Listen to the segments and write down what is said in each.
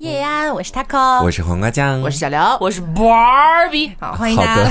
叶安，我是 taco，我是黄瓜酱，我是小刘，我是 Barbie，好，欢迎大家，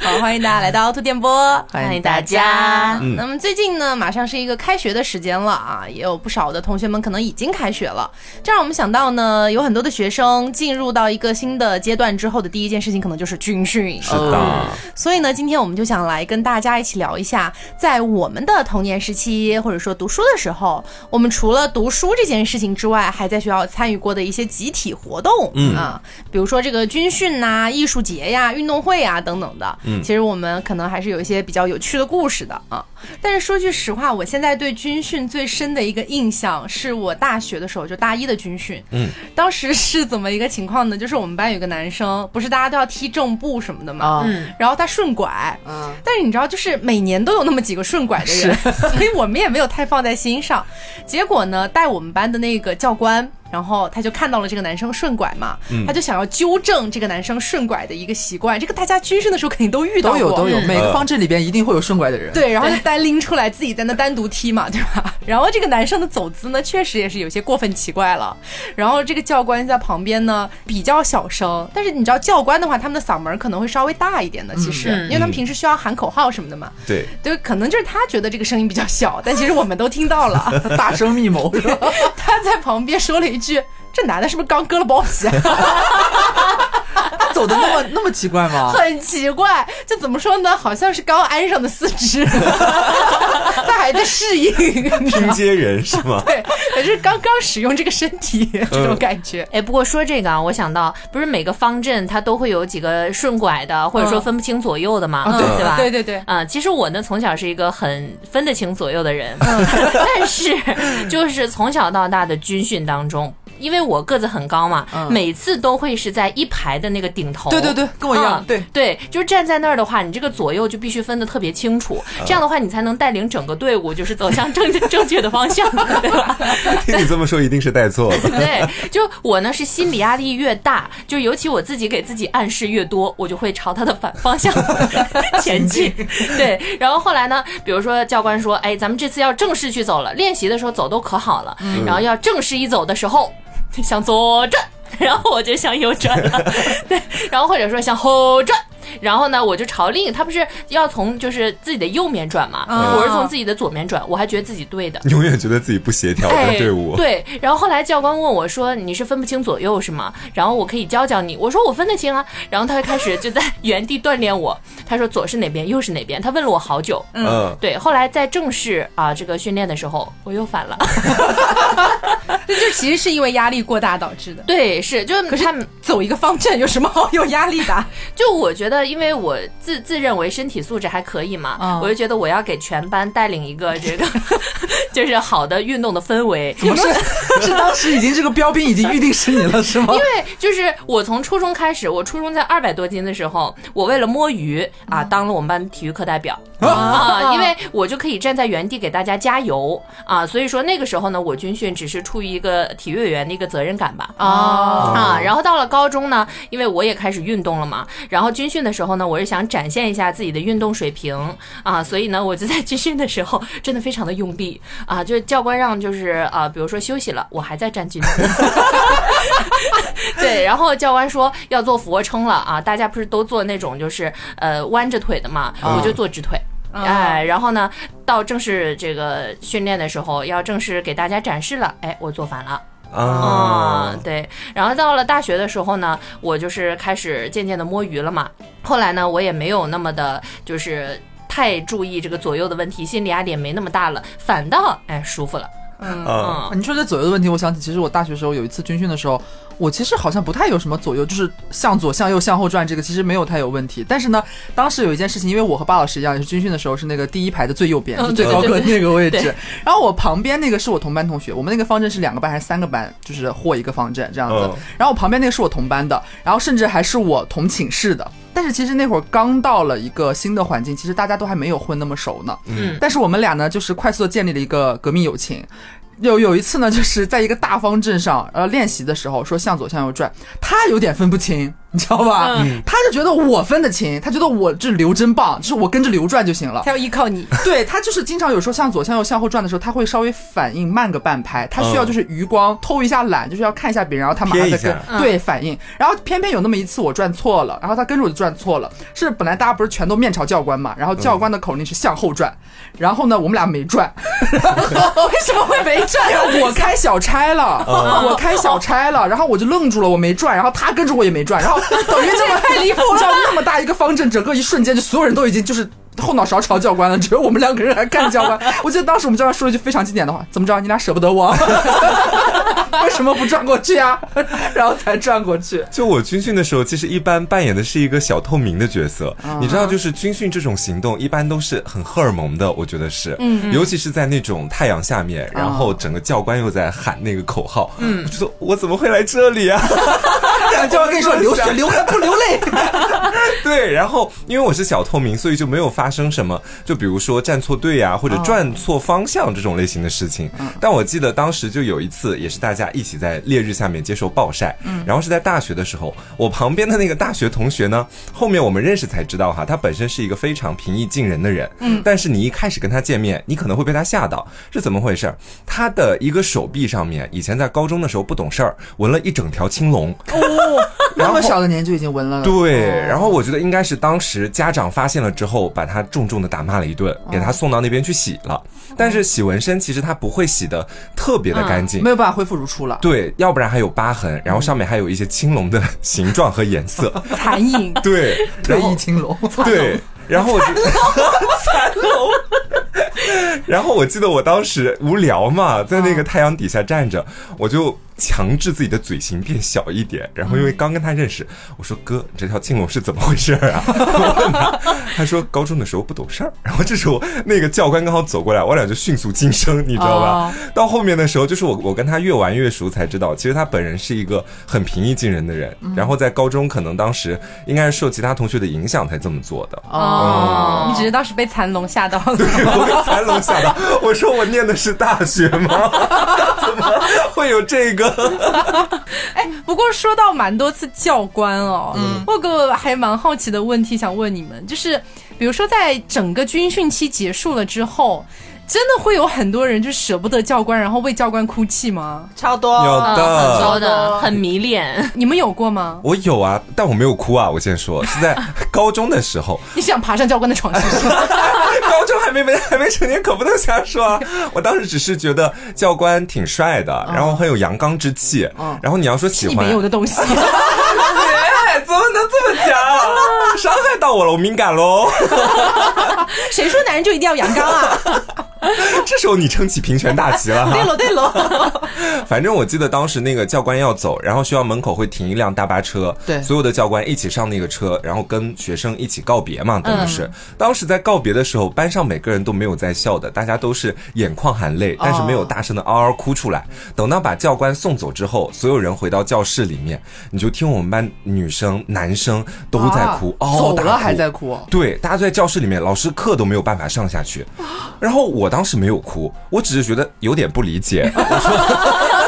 好，欢迎大家来到凹凸电波，欢迎大家。嗯，那么最近呢，马上是一个开学的时间了啊，也有不少的同学们可能已经开学了，这让我们想到呢，有很多的学生进入到一个新的阶段之后的第一件事情，可能就是军训。是的，所以呢，今天我们就想来跟大家一起聊一下，在我们的童年时期，或者说读书的时候，我们除了读书这件事情之外，还在学校参与。过的一些集体活动，嗯啊，比如说这个军训呐、艺术节呀、运动会呀等等的，嗯，其实我们可能还是有一些比较有趣的故事的啊。但是说句实话，我现在对军训最深的一个印象是我大学的时候，就大一的军训，嗯，当时是怎么一个情况呢？就是我们班有个男生，不是大家都要踢正步什么的嘛，嗯，然后他顺拐，嗯，但是你知道，就是每年都有那么几个顺拐的人，所以我们也没有太放在心上。结果呢，带我们班的那个教官。然后他就看到了这个男生顺拐嘛，他就想要纠正这个男生顺拐的一个习惯。这个大家军训的时候肯定都遇到过，都有都有，每个方阵里边一定会有顺拐的人。对，然后就单拎出来自己在那单独踢嘛，对吧？然后这个男生的走姿呢，确实也是有些过分奇怪了。然后这个教官在旁边呢比较小声，但是你知道教官的话，他们的嗓门可能会稍微大一点的，其实，因为他们平时需要喊口号什么的嘛。对，对，可能就是他觉得这个声音比较小，但其实我们都听到了，大声密谋是吧？他在旁边说了一一句。这男的是不是刚割了包皮？走的那么那么奇怪吗？很奇怪，就怎么说呢？好像是刚安上的四肢，他还在适应。拼接人是吗？对，可是刚刚使用这个身体这种感觉。哎，不过说这个啊，我想到不是每个方阵它都会有几个顺拐的，或者说分不清左右的嘛，对吧？对对对。啊，其实我呢从小是一个很分得清左右的人，但是就是从小到大的军训当中。因为我个子很高嘛，每次都会是在一排的那个顶头。对对对，跟我一样。对对，就是站在那儿的话，你这个左右就必须分得特别清楚，这样的话你才能带领整个队伍，就是走向正正确的方向，对吧？听你这么说，一定是带错了。对，就我呢是心理压力越大，就尤其我自己给自己暗示越多，我就会朝他的反方向 前进。对，然后后来呢，比如说教官说，哎，咱们这次要正式去走了，练习的时候走都可好了，然后要正式一走的时候。向左转，然后我就向右转了，对，然后或者说向后转。然后呢，我就朝另他不是要从就是自己的右面转嘛，我是从自己的左面转，我还觉得自己对的，永远觉得自己不协调的队伍。对，然后后来教官问我说：“你是分不清左右是吗？”然后我可以教教你，我说我分得清啊。然后他就开始就在原地锻炼我，他说左是哪边，右是哪边，他问了我好久。嗯，对。后来在正式啊这个训练的时候，我又反了。这就其实是因为压力过大导致的。对，是就可是走一个方阵有什么好有压力的？就我觉得。因为我自自认为身体素质还可以嘛，我就觉得我要给全班带领一个这个 就是好的运动的氛围。怎么是 是当时已经这个标兵已经预定是你了是吗？因为就是我从初中开始，我初中在二百多斤的时候，我为了摸鱼啊，当了我们班体育课代表啊，因为我就可以站在原地给大家加油啊，所以说那个时候呢，我军训只是出于一个体育委员的一个责任感吧啊啊，然后到了高中呢，因为我也开始运动了嘛，然后军训。的时候呢，我是想展现一下自己的运动水平啊，所以呢，我就在军训的时候真的非常的用力啊，就教官让就是啊，比如说休息了，我还在站军姿，对，然后教官说要做俯卧撑了啊，大家不是都做那种就是呃弯着腿的嘛，我就做直腿，哎，然后呢，到正式这个训练的时候要正式给大家展示了，哎，我做反了。啊，对，然后到了大学的时候呢，我就是开始渐渐的摸鱼了嘛。后来呢，我也没有那么的，就是太注意这个左右的问题，心理压力也没那么大了，反倒哎舒服了。嗯嗯，你说这左右的问题，我想起其实我大学时候有一次军训的时候。我其实好像不太有什么左右，就是向左、向右、向后转，这个其实没有太有问题。但是呢，当时有一件事情，因为我和巴老师一样，也是军训的时候是那个第一排的最右边，是最高个那个位置。然后我旁边那个是我同班同学，我们那个方阵是两个班还是三个班，就是或一个方阵这样子。然后我旁边那个是我同班的，然后甚至还是我同寝室的。但是其实那会儿刚到了一个新的环境，其实大家都还没有混那么熟呢。嗯。但是我们俩呢，就是快速的建立了一个革命友情。有有一次呢，就是在一个大方阵上，呃，练习的时候说向左向右转，他有点分不清。你知道吧？他就觉得我分得清，他觉得我这流真棒，就是我跟着流转就行了。他要依靠你，对他就是经常有时候向左向右向后转的时候，他会稍微反应慢个半拍，他需要就是余光偷一下懒，就是要看一下别人，然后他马上再跟对反应。然后偏偏有那么一次我转错了，然后他跟着我就转错了，是本来大家不是全都面朝教官嘛，然后教官的口令是向后转，然后呢我们俩没转，为什么会没转？因为我开小差了，我开小差了，然后我就愣住了，我没转，然后他跟着我也没转，然后 等于这么太离谱了，你知道那么大一个方阵，整个一瞬间就所有人都已经就是。后脑勺朝教官了，只有我们两个人还看教官。我记得当时我们教官说了一句非常经典的话：“怎么着，你俩舍不得我？为什么不转过去啊？”然后才转过去。就我军训的时候，其实一般扮演的是一个小透明的角色。你知道，就是军训这种行动，一般都是很荷尔蒙的，我觉得是。嗯。尤其是在那种太阳下面，然后整个教官又在喊那个口号，嗯，我觉得我怎么会来这里啊？教官跟你说流血流汗不流泪。对，然后因为我是小透明，所以就没有发生什么，就比如说站错队呀，或者转错方向这种类型的事情。但我记得当时就有一次，也是大家一起在烈日下面接受暴晒，然后是在大学的时候，我旁边的那个大学同学呢，后面我们认识才知道哈，他本身是一个非常平易近人的人，嗯，但是你一开始跟他见面，你可能会被他吓到，是怎么回事？他的一个手臂上面，以前在高中的时候不懂事儿，纹了一整条青龙。那么小的年纪就已经纹了。对，然后我觉得应该是当时家长发现了之后，把他重重的打骂了一顿，给他送到那边去洗了。但是洗纹身其实他不会洗的特别的干净，没有办法恢复如初了。对，要不然还有疤痕，然后上面还有一些青龙的 形状和颜色，残影。对，退役青龙。对，然后我就残龙。然后我记得我当时无聊嘛，在那个太阳底下站着，我就。强制自己的嘴型变小一点，然后因为刚跟他认识，我说哥，你这条青龙是怎么回事啊？我问他，他说高中的时候不懂事儿。然后这时候那个教官刚好走过来，我俩就迅速晋升，你知道吧？到后面的时候，就是我我跟他越玩越熟，才知道其实他本人是一个很平易近人的人。然后在高中可能当时应该是受其他同学的影响才这么做的。哦，你只是当时被残龙吓到了。对，我被残龙吓到。我说我念的是大学吗？怎么会有这个？哎，不过说到蛮多次教官哦，我有个还蛮好奇的问题想问你们，就是比如说在整个军训期结束了之后。真的会有很多人就舍不得教官，然后为教官哭泣吗？超多，有的，很多的，很迷恋。你们有过吗？我有啊，但我没有哭啊。我先说，是在高中的时候。你想爬上教官的床？高中还没没还没成年，可不能瞎说啊。我当时只是觉得教官挺帅的，然后很有阳刚之气。然后你要说喜欢，没有的东西。怎么能这么讲？伤害到我了，我敏感喽。谁说男人就一定要阳刚啊？这时候你撑起平权大旗了。对喽对喽。反正我记得当时那个教官要走，然后学校门口会停一辆大巴车，对，所有的教官一起上那个车，然后跟学生一起告别嘛，等于是。当时在告别的时候，班上每个人都没有在笑的，大家都是眼眶含泪，但是没有大声的嗷嗷哭出来。等到把教官送走之后，所有人回到教室里面，你就听我们班女生、男生都在哭，嗷嗷大哭，还在哭。对，大家都在教室里面，老师课都没有办法上下去。然后我当时没有哭，我只是觉得有点不理解。我说。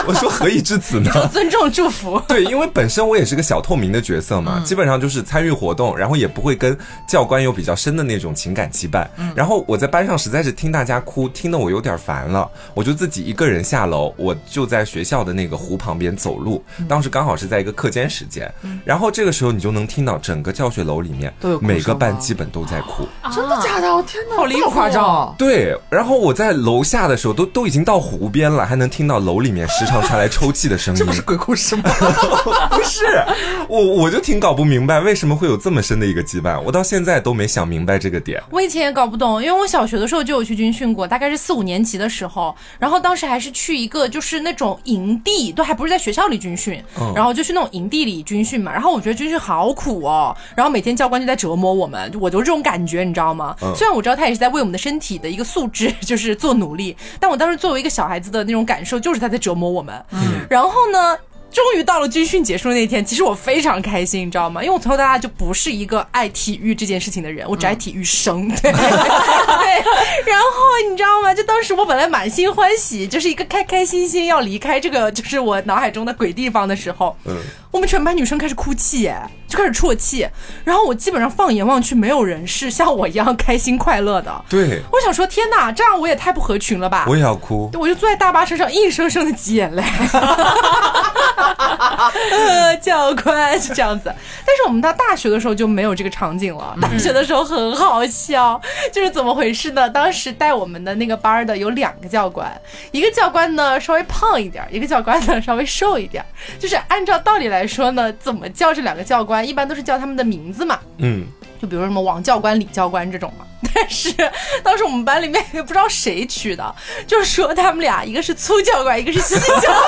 我说何以至此呢？尊重祝福。对，因为本身我也是个小透明的角色嘛，基本上就是参与活动，然后也不会跟教官有比较深的那种情感羁绊。然后我在班上实在是听大家哭，听得我有点烦了，我就自己一个人下楼，我就在学校的那个湖旁边走路。当时刚好是在一个课间时间，然后这个时候你就能听到整个教学楼里面每个班基本都在哭。真的假的？我天哪，好离谱，夸张。对，然后我在楼下的时候都都已经到湖边了，还能听到楼里面时 常传来抽泣的声音。这不是鬼故事吗？不是，我我就挺搞不明白为什么会有这么深的一个羁绊，我到现在都没想明白这个点。我以前也搞不懂，因为我小学的时候就有去军训过，大概是四五年级的时候，然后当时还是去一个就是那种营地，都还不是在学校里军训，然后就去那种营地里军训嘛。然后我觉得军训好苦哦，然后每天教官就在折磨我们，我就这种感觉，你知道吗？虽然我知道他也是在为我们的身体的一个素质就是做努力，但我当时作为一个小孩子的那种感受，就是他在折磨我们。然后呢？终于到了军训结束那天，其实我非常开心，你知道吗？因为我从小到大就不是一个爱体育这件事情的人，我只爱体育生。对对，然后你知道吗？就当时我本来满心欢喜，就是一个开开心心要离开这个就是我脑海中的鬼地方的时候，嗯，我们全班女生开始哭泣，耶，就开始啜泣。然后我基本上放眼望去，没有人是像我一样开心快乐的。对，我想说，天哪，这样我也太不合群了吧！我也要哭。我就坐在大巴车上，硬生生的挤眼泪。呃，教官是这样子，但是我们到大学的时候就没有这个场景了。大学的时候很好笑，就是怎么回事呢？当时带我们的那个班的有两个教官，一个教官呢稍微胖一点，一个教官呢稍微瘦一点。就是按照道理来说呢，怎么叫这两个教官，一般都是叫他们的名字嘛。嗯，就比如什么王教官、李教官这种嘛。但是当时我们班里面也不知道谁取的，就是说他们俩一个是粗教官，一个是细教官。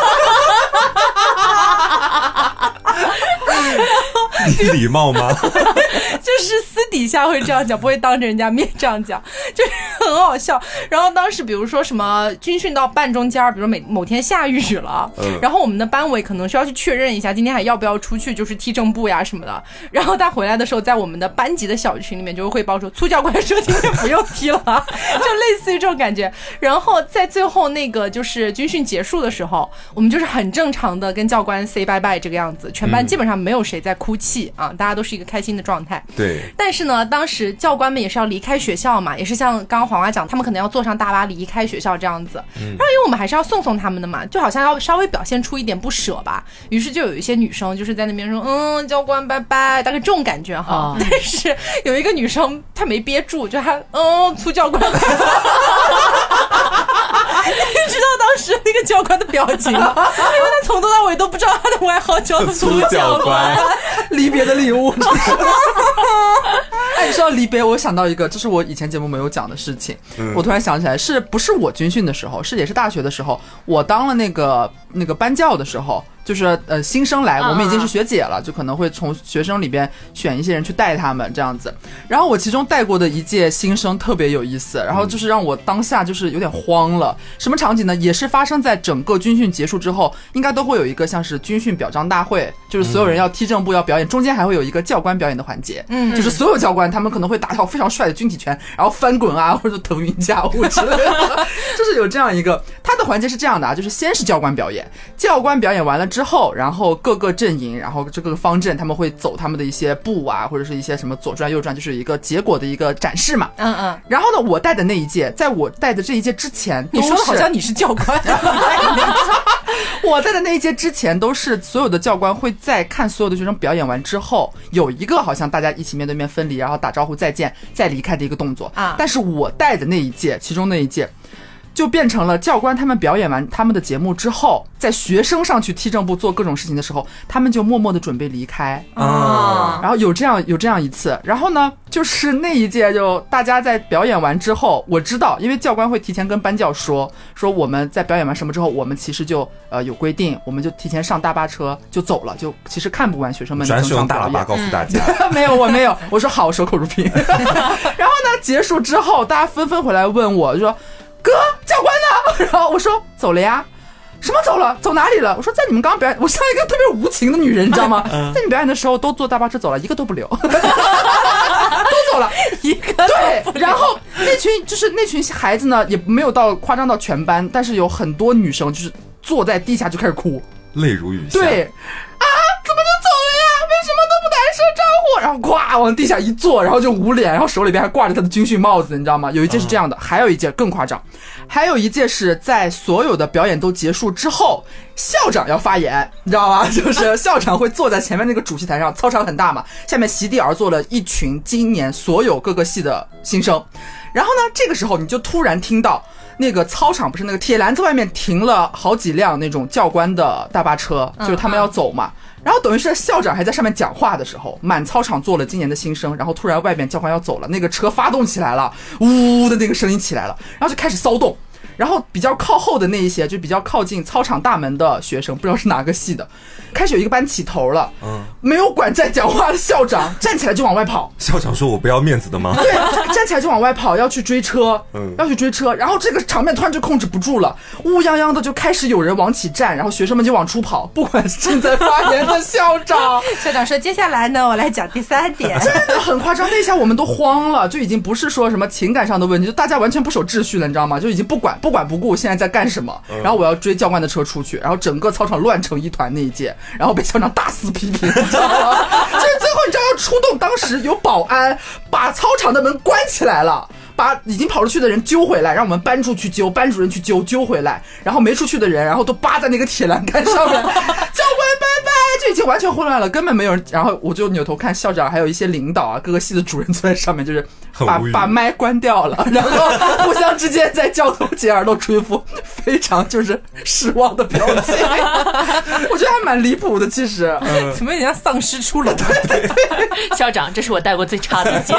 礼貌吗？就是私底下会这样讲，不会当着人家面这样讲，就是很好笑。然后当时比如说什么军训到半中间，比如每某天下雨了，嗯然后我们的班委可能需要去确认一下今天还要不要出去，就是踢正步呀什么的。然后他回来的时候，在我们的班级的小群里面就会汇报说，粗教官说 今天不用踢了，就类似于这种感觉。然后在最后那个就是军训结束的时候，我们就是很正常的跟教官 say bye bye 这个样子，全班基本上没有谁在哭泣啊，大家都是一个开心的状态。对，但是呢，当时教官们也是要离开学校嘛，也是像刚刚黄瓜讲，他们可能要坐上大巴离开学校这样子。然后因为我们还是要送送他们的嘛，就好像要稍微表现出一点不舍吧。于是就有一些女生就是在那边说，嗯，教官拜拜，大概这种感觉哈。啊但是有一个女生她没憋住，就还嗯，粗教官。你知道当时那个教官的表情吗？因为他从头到尾都不知道他的外号叫粗粗教官。官离别的礼物。哎，你说到离别，我想到一个，这是我以前节目没有讲的事情。嗯我突然想起来，是不是我军训的时候，是也是大学的时候，我当了那个那个班教的时候，就是呃新生来，嗯我们已经是学姐了，就可能会从学生里边选一些人去带他们这样子。然后我其中带过的一届新生特别有意思，然后就是让我当下就是有点慌了。什么场景呢？也是发生在整个军训结束之后，应该都会有一个像是军训表彰大会，就是所有人要踢正步要表演，中间还会有一个教官表演的环节。嗯就是所有教官他们可能会打套非常帅的军体拳，然后翻滚啊，或者腾云驾雾之类的，就是有这样一个。他的环节是这样的啊，就是先是教官表演，教官表演完了之后，然后各个阵营，然后这个方阵他们会走他们的一些步啊，或者是一些什么左转右转，就是一个结果的一个展示嘛。嗯嗯，然后呢，我带的那一届，在我带的这一届之前，你说的好像你是教官。我在的那一届之前，都是所有的教官会在看所有的学生表演完之后，有一个好像大家一起面对面分离，然后打招呼再见再离开的一个动作啊但是我带的那一届，其中那一届。就变成了教官他们表演完他们的节目之后，在学生上去踢正步做各种事情的时候，他们就默默的准备离开。啊，然后有这样有这样一次，然后呢，就是那一届就大家在表演完之后，我知道，因为教官会提前跟班教说，说我们在表演完什么之后，我们其实就呃有规定，我们就提前上大巴车就走了，就其实看不完学生们的转整场使用大喇叭。告诉大家，没有，我没有，我说好，守口如瓶。然后呢，结束之后，大家纷纷回来问我，就说哥，教官呢？然后我说走了呀。什么走了？走哪里了？我说在你们刚刚表演，我像一个特别无情的女人，你知道吗？在你表演的时候都坐大巴车走了，一个都不留，都走了。一个对，然后那群就是那群孩子呢，也没有到夸张到全班，但是有很多女生就是坐在地下就开始哭。泪如雨下。对，啊，怎么就走了呀？为什么都不打一声招呼？然后咵往地下一坐，然后就捂脸，然后手里边还挂着他的军训帽子，你知道吗？有一届是这样的，还有一届更夸张，还有一届是在所有的表演都结束之后，校长要发言，你知道吗？就是校长会坐在前面那个主席台上，操场很大嘛，下面席地而坐了一群今年所有各个系的新生，然后呢，这个时候你就突然听到。那个操场不是那个铁栏子外面停了好几辆那种教官的大巴车，就是他们要走嘛。然后等于是校长还在上面讲话的时候，满操场坐了今年的新生，然后突然外面教官要走了，那个车发动起来了，呜的那个声音起来了，然后就开始骚动。然后比较靠后的那一些，就比较靠近操场大门的学生，不知道是哪个系的，开始有一个班起头了，嗯，没有管在讲话的校长站起来就往外跑，校长说我不要面子的吗？对，站起来就往外跑，要去追车，嗯要去追车，然后这个场面突然就控制不住了，乌泱泱的就开始有人往起站，然后学生们就往出跑，不管正在发言的校长，校长说：“接下来呢，我来讲第三点。真的很夸张，那一下我们都慌了，就已经不是说什么情感上的问题，就大家完全不守秩序了，你知道吗？就已经不管不管不顾现在在干什么，然后我要追教官的车出去，然后整个操场乱成一团那一届，然后被校长大肆批评，你知道吗？就是最后你知道要出动，当时有保安把操场的门关起来了。把已经跑出去的人揪回来，让我们班助去揪，班主任去揪，揪回来，然后没出去的人，然后都扒在那个铁栏杆上面，教官拜拜，就已经完全混乱了，根本没有人。然后我就扭头看校长，还有一些领导啊，各个系的主任坐在上面，就是把把麦关掉了，然 后互相之间在交头接耳，露出一副非常就是失望的表情。我觉得还蛮离谱的，其实。怎么有点像丧尸出笼？校长，这是我带过最差的一届。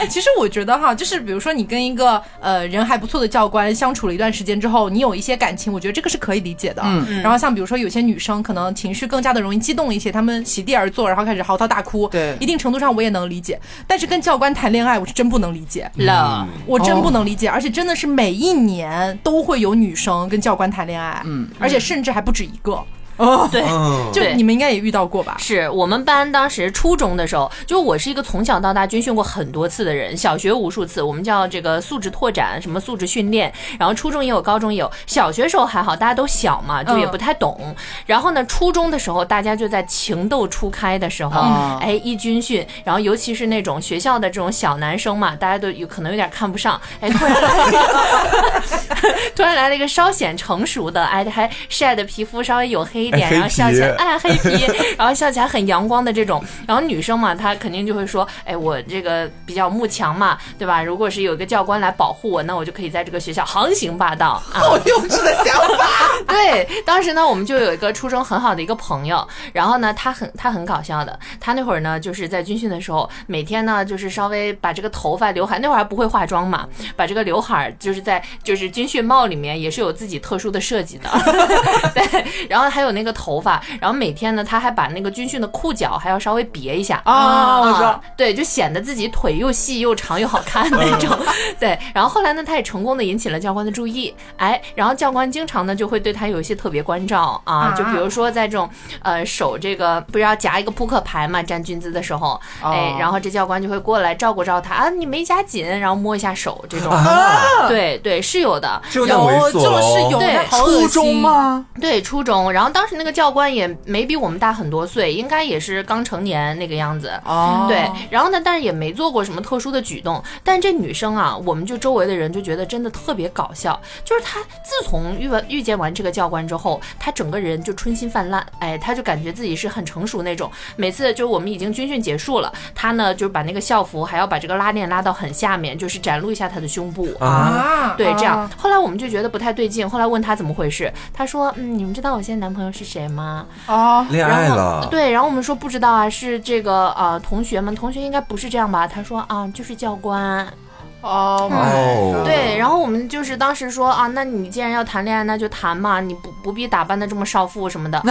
哎，其实我觉得哈，就是比如说你跟一个呃人还不错的教官相处了一段时间之后，你有一些感情，我觉得这个是可以理解的。嗯，然后像比如说有些女生可能情绪更加的容易激动一些，他们席地而坐，然后开始嚎啕大哭。对一定程度上我也能理解。但是跟教官谈恋爱，我是真不能理解。了，我真不能理解，而且真的是每一年都会有女生跟教官谈恋爱，嗯，而且甚至还不止一个，哦，对。嗯，就你们应该也遇到过吧？是我们班当时初中的时候，就我是一个从小到大军训过很多次的人，小学无数次，我们叫这个素质拓展，什么素质训练，然后初中也有，高中也有，小学时候还好，大家都小嘛，就也不太懂。然后呢，初中的时候，大家就在情窦初开的时候，嗯哎，一军训，然后尤其是那种学校的这种小男生嘛，大家都有可能有点看不上，哎，突然来了一个，突然来了一个稍显成熟的，哎，还晒的皮肤稍微黝黑一点，然后笑起来皮哎黑皮，然后笑起来很阳光的这种，然后女生嘛，她肯定就会说，哎，我这个比较慕强嘛，对吧？如果是有一个教官来保护我，那我就可以在这个学校横行霸道啊。好幼稚的想法。对，当时呢，我们就有一个初中很好的一个朋友，然后呢，他很他很搞笑的，他那会儿呢，就是在军训的时候，每天呢，就是稍微把这个头发刘海，那会儿还不会化妆嘛，把这个刘海儿就是在就是军训帽里面也是有自己特殊的设计的，对，然后还有那个头发，然后每天呢，他还把那个军训的裤脚还要稍微别一下啊我知道对，就显得自己腿又细又长又好看那种。对，然后后来呢，他也成功的引起了教官的注意，哎，然后教官经常呢就会对他有一些特别关照啊，啊就比如说在这种呃手这个不是要夹一个扑克牌嘛，站军姿的时候，哎哦，然后这教官就会过来照顾照顾他啊，你没夹紧，然后摸一下手这种。啊，对对，是有的。有点猥琐这哦是有初中？吗？对，初中，然后当时那个教官也没比我们大很多岁，应该也是刚成年那个样子。哦，对，然后呢，但是也没做过什么特殊的举动。但这女生啊，我们就周围的人就觉得真的特别搞笑。就是她自从遇完遇见完这个教官之后，她整个人就春心泛滥，哎，她就感觉自己是很成熟那种。每次就我们已经军训结束了，她呢就把那个校服还要把这个拉链拉到很下面，就是展露一下她的胸部啊啊，对，这样啊。后来我们就觉得不太对劲，后来问她怎么回事，她说：“嗯，你们知道我现在男朋友是谁吗？”哦，恋爱然后了，对，然后我们说不知道啊，是这个呃同学们，同学应该不是这样吧？他说啊，就是教官。哦哦对，然后我们就是当时说啊，那你既然要谈恋爱，那就谈嘛，你不不必打扮的这么少妇什么的。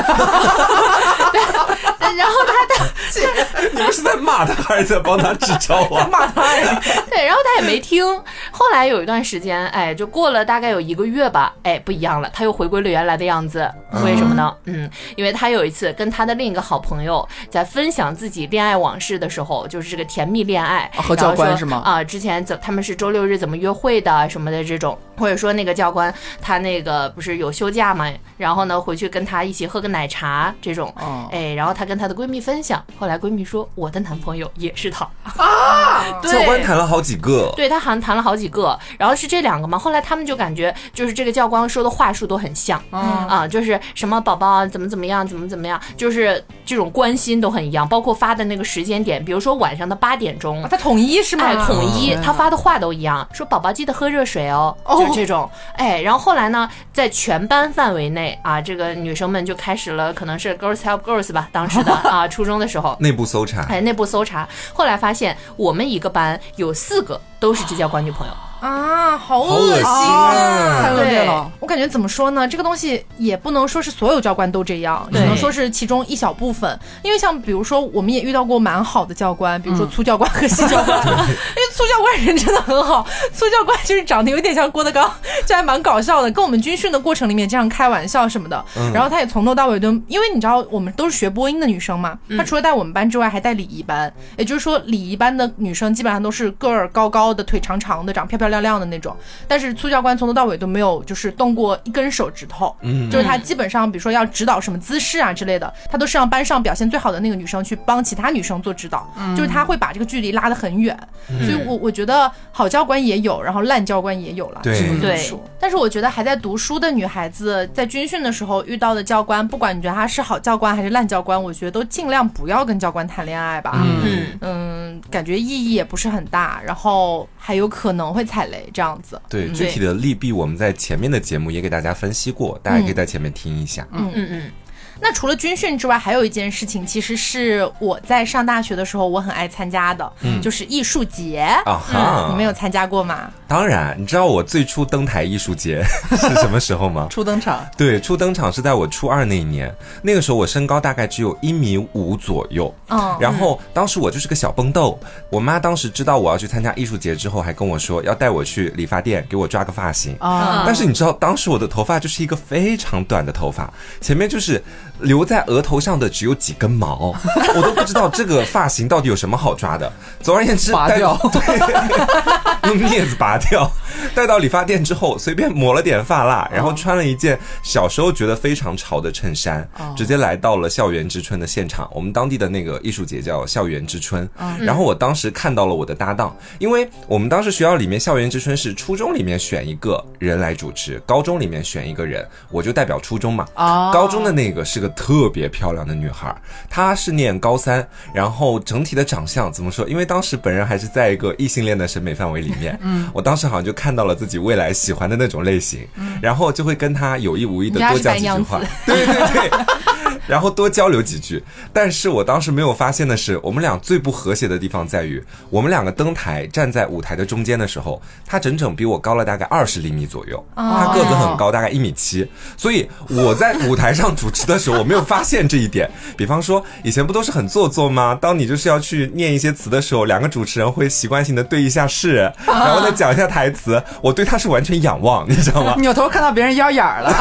对，然后他他 你们是在骂他还是在帮他支招啊？骂他呀！对，然后他也没听。后来有一段时间，哎，就过了大概有一个月吧，哎，不一样了，他又回归了原来的样子。为什么呢？嗯，因为他有一次跟他的另一个好朋友在分享自己恋爱往事的时候，就是这个甜蜜恋爱，啊和教官是吗啊，之前怎他们是周六日怎么约会的什么的这种，或者说那个教官他那个不是有休假嘛，然后呢回去跟他一起喝个奶茶这种，哦哎，然后他跟她的闺蜜分享，后来闺蜜说我的男朋友也是他。对教官谈了好几个，对他好像谈了好几个，然后是这两个嘛。后来他们就感觉就是这个教官说的话术都很像，嗯啊，就是什么宝宝怎么怎么样，怎么怎么样，就是这种关心都很一样，包括发的那个时间点，比如说晚上的八点钟。他统一是吗？哎，统一他发的话都一样，说宝宝记得喝热水哦，哦就是这种。哎，然后后来呢，在全班范围内啊，这个女生们就开始了，可能是 girls help girls 吧，当时的啊，初中的时候，内部搜查，哎，内部搜查，后来发现我们一个班有四个都是支教官女朋友。啊，好好恶心恶心啊。太恶劣了，我感觉怎么说呢？这个东西也不能说是所有教官都这样，只能说是其中一小部分。因为像比如说，我们也遇到过蛮好的教官，比如说粗教官和细教官，因为粗教官人真的很好，粗教官就是长得有点像郭德纲，就还蛮搞笑的，跟我们军训的过程里面经常开玩笑什么的。然后他也从头到尾都，因为你知道我们都是学播音的女生嘛，他除了带我们班之外，还带礼仪班，也就是说礼仪班的女生基本上都是个儿高高的、腿长长的、长漂漂亮亮的那种。但是粗教官从头到尾都没有就是动过一根手指头，嗯。就是他基本上比如说要指导什么姿势啊之类的，他都是让班上表现最好的那个女生去帮其他女生做指导，就是他会把这个距离拉得很远。所以我我觉得好教官也有，然后烂教官也有了，对。但是我觉得还在读书的女孩子，在军训的时候遇到的教官，不管你觉得他是好教官还是烂教官，我觉得都尽量不要跟教官谈恋爱吧。嗯，嗯，感觉意义也不是很大，然后还有可能会踩雷这样子。对，嗯具体的利弊我们在前面的节目也给大家分析过，大家可以在前面听一下。嗯嗯嗯那除了军训之外，还有一件事情，其实是我在上大学的时候我很爱参加的，就是艺术节。啊哈，你们有参加过吗？当然，你知道我最初登台艺术节 是什么时候吗？初登场，对，初登场是在我初二那一年，那个时候我身高大概只有一米五左右，嗯然后当时我就是个小蹦豆，我妈当时知道我要去参加艺术节之后，还跟我说要带我去理发店给我抓个发型。啊，但是你知道，当时我的头发就是一个非常短的头发，前面就是留在额头上的只有几根毛，我都不知道这个发型到底有什么好抓的。总而言之，拔掉 对，用镊子拔掉。带到理发店之后，随便抹了点发蜡，然后穿了一件小时候觉得非常潮的衬衫，直接来到了校园之春的现场。我们当地的那个艺术节叫校园之春，然后我当时看到了我的搭档，因为我们当时学校里面校园之春是初中里面选一个人来主持，高中里面选一个人，我就代表初中嘛。啊高中的那个是个特别漂亮的女孩，她是念高三，然后整体的长相怎么说？因为当时本人还是在一个异性恋的审美范围里面，嗯，我当时好像就看到了自己未来喜欢的那种类型，然后就会跟她有意无意的多讲几句话，对对对。然后多交流几句，但是我当时没有发现的是，我们俩最不和谐的地方在于，我们两个登台站在舞台的中间的时候，他整整比我高了大概二十厘米左右，他个子很高，大概一米七，所以我在舞台上主持的时候，我没有发现这一点。比方说，以前不都是很做作吗？当你就是要去念一些词的时候，两个主持人会习惯性的对一下视，然后再讲一下台词，我对他是完全仰望，你知道吗？扭头看到别人腰眼儿了，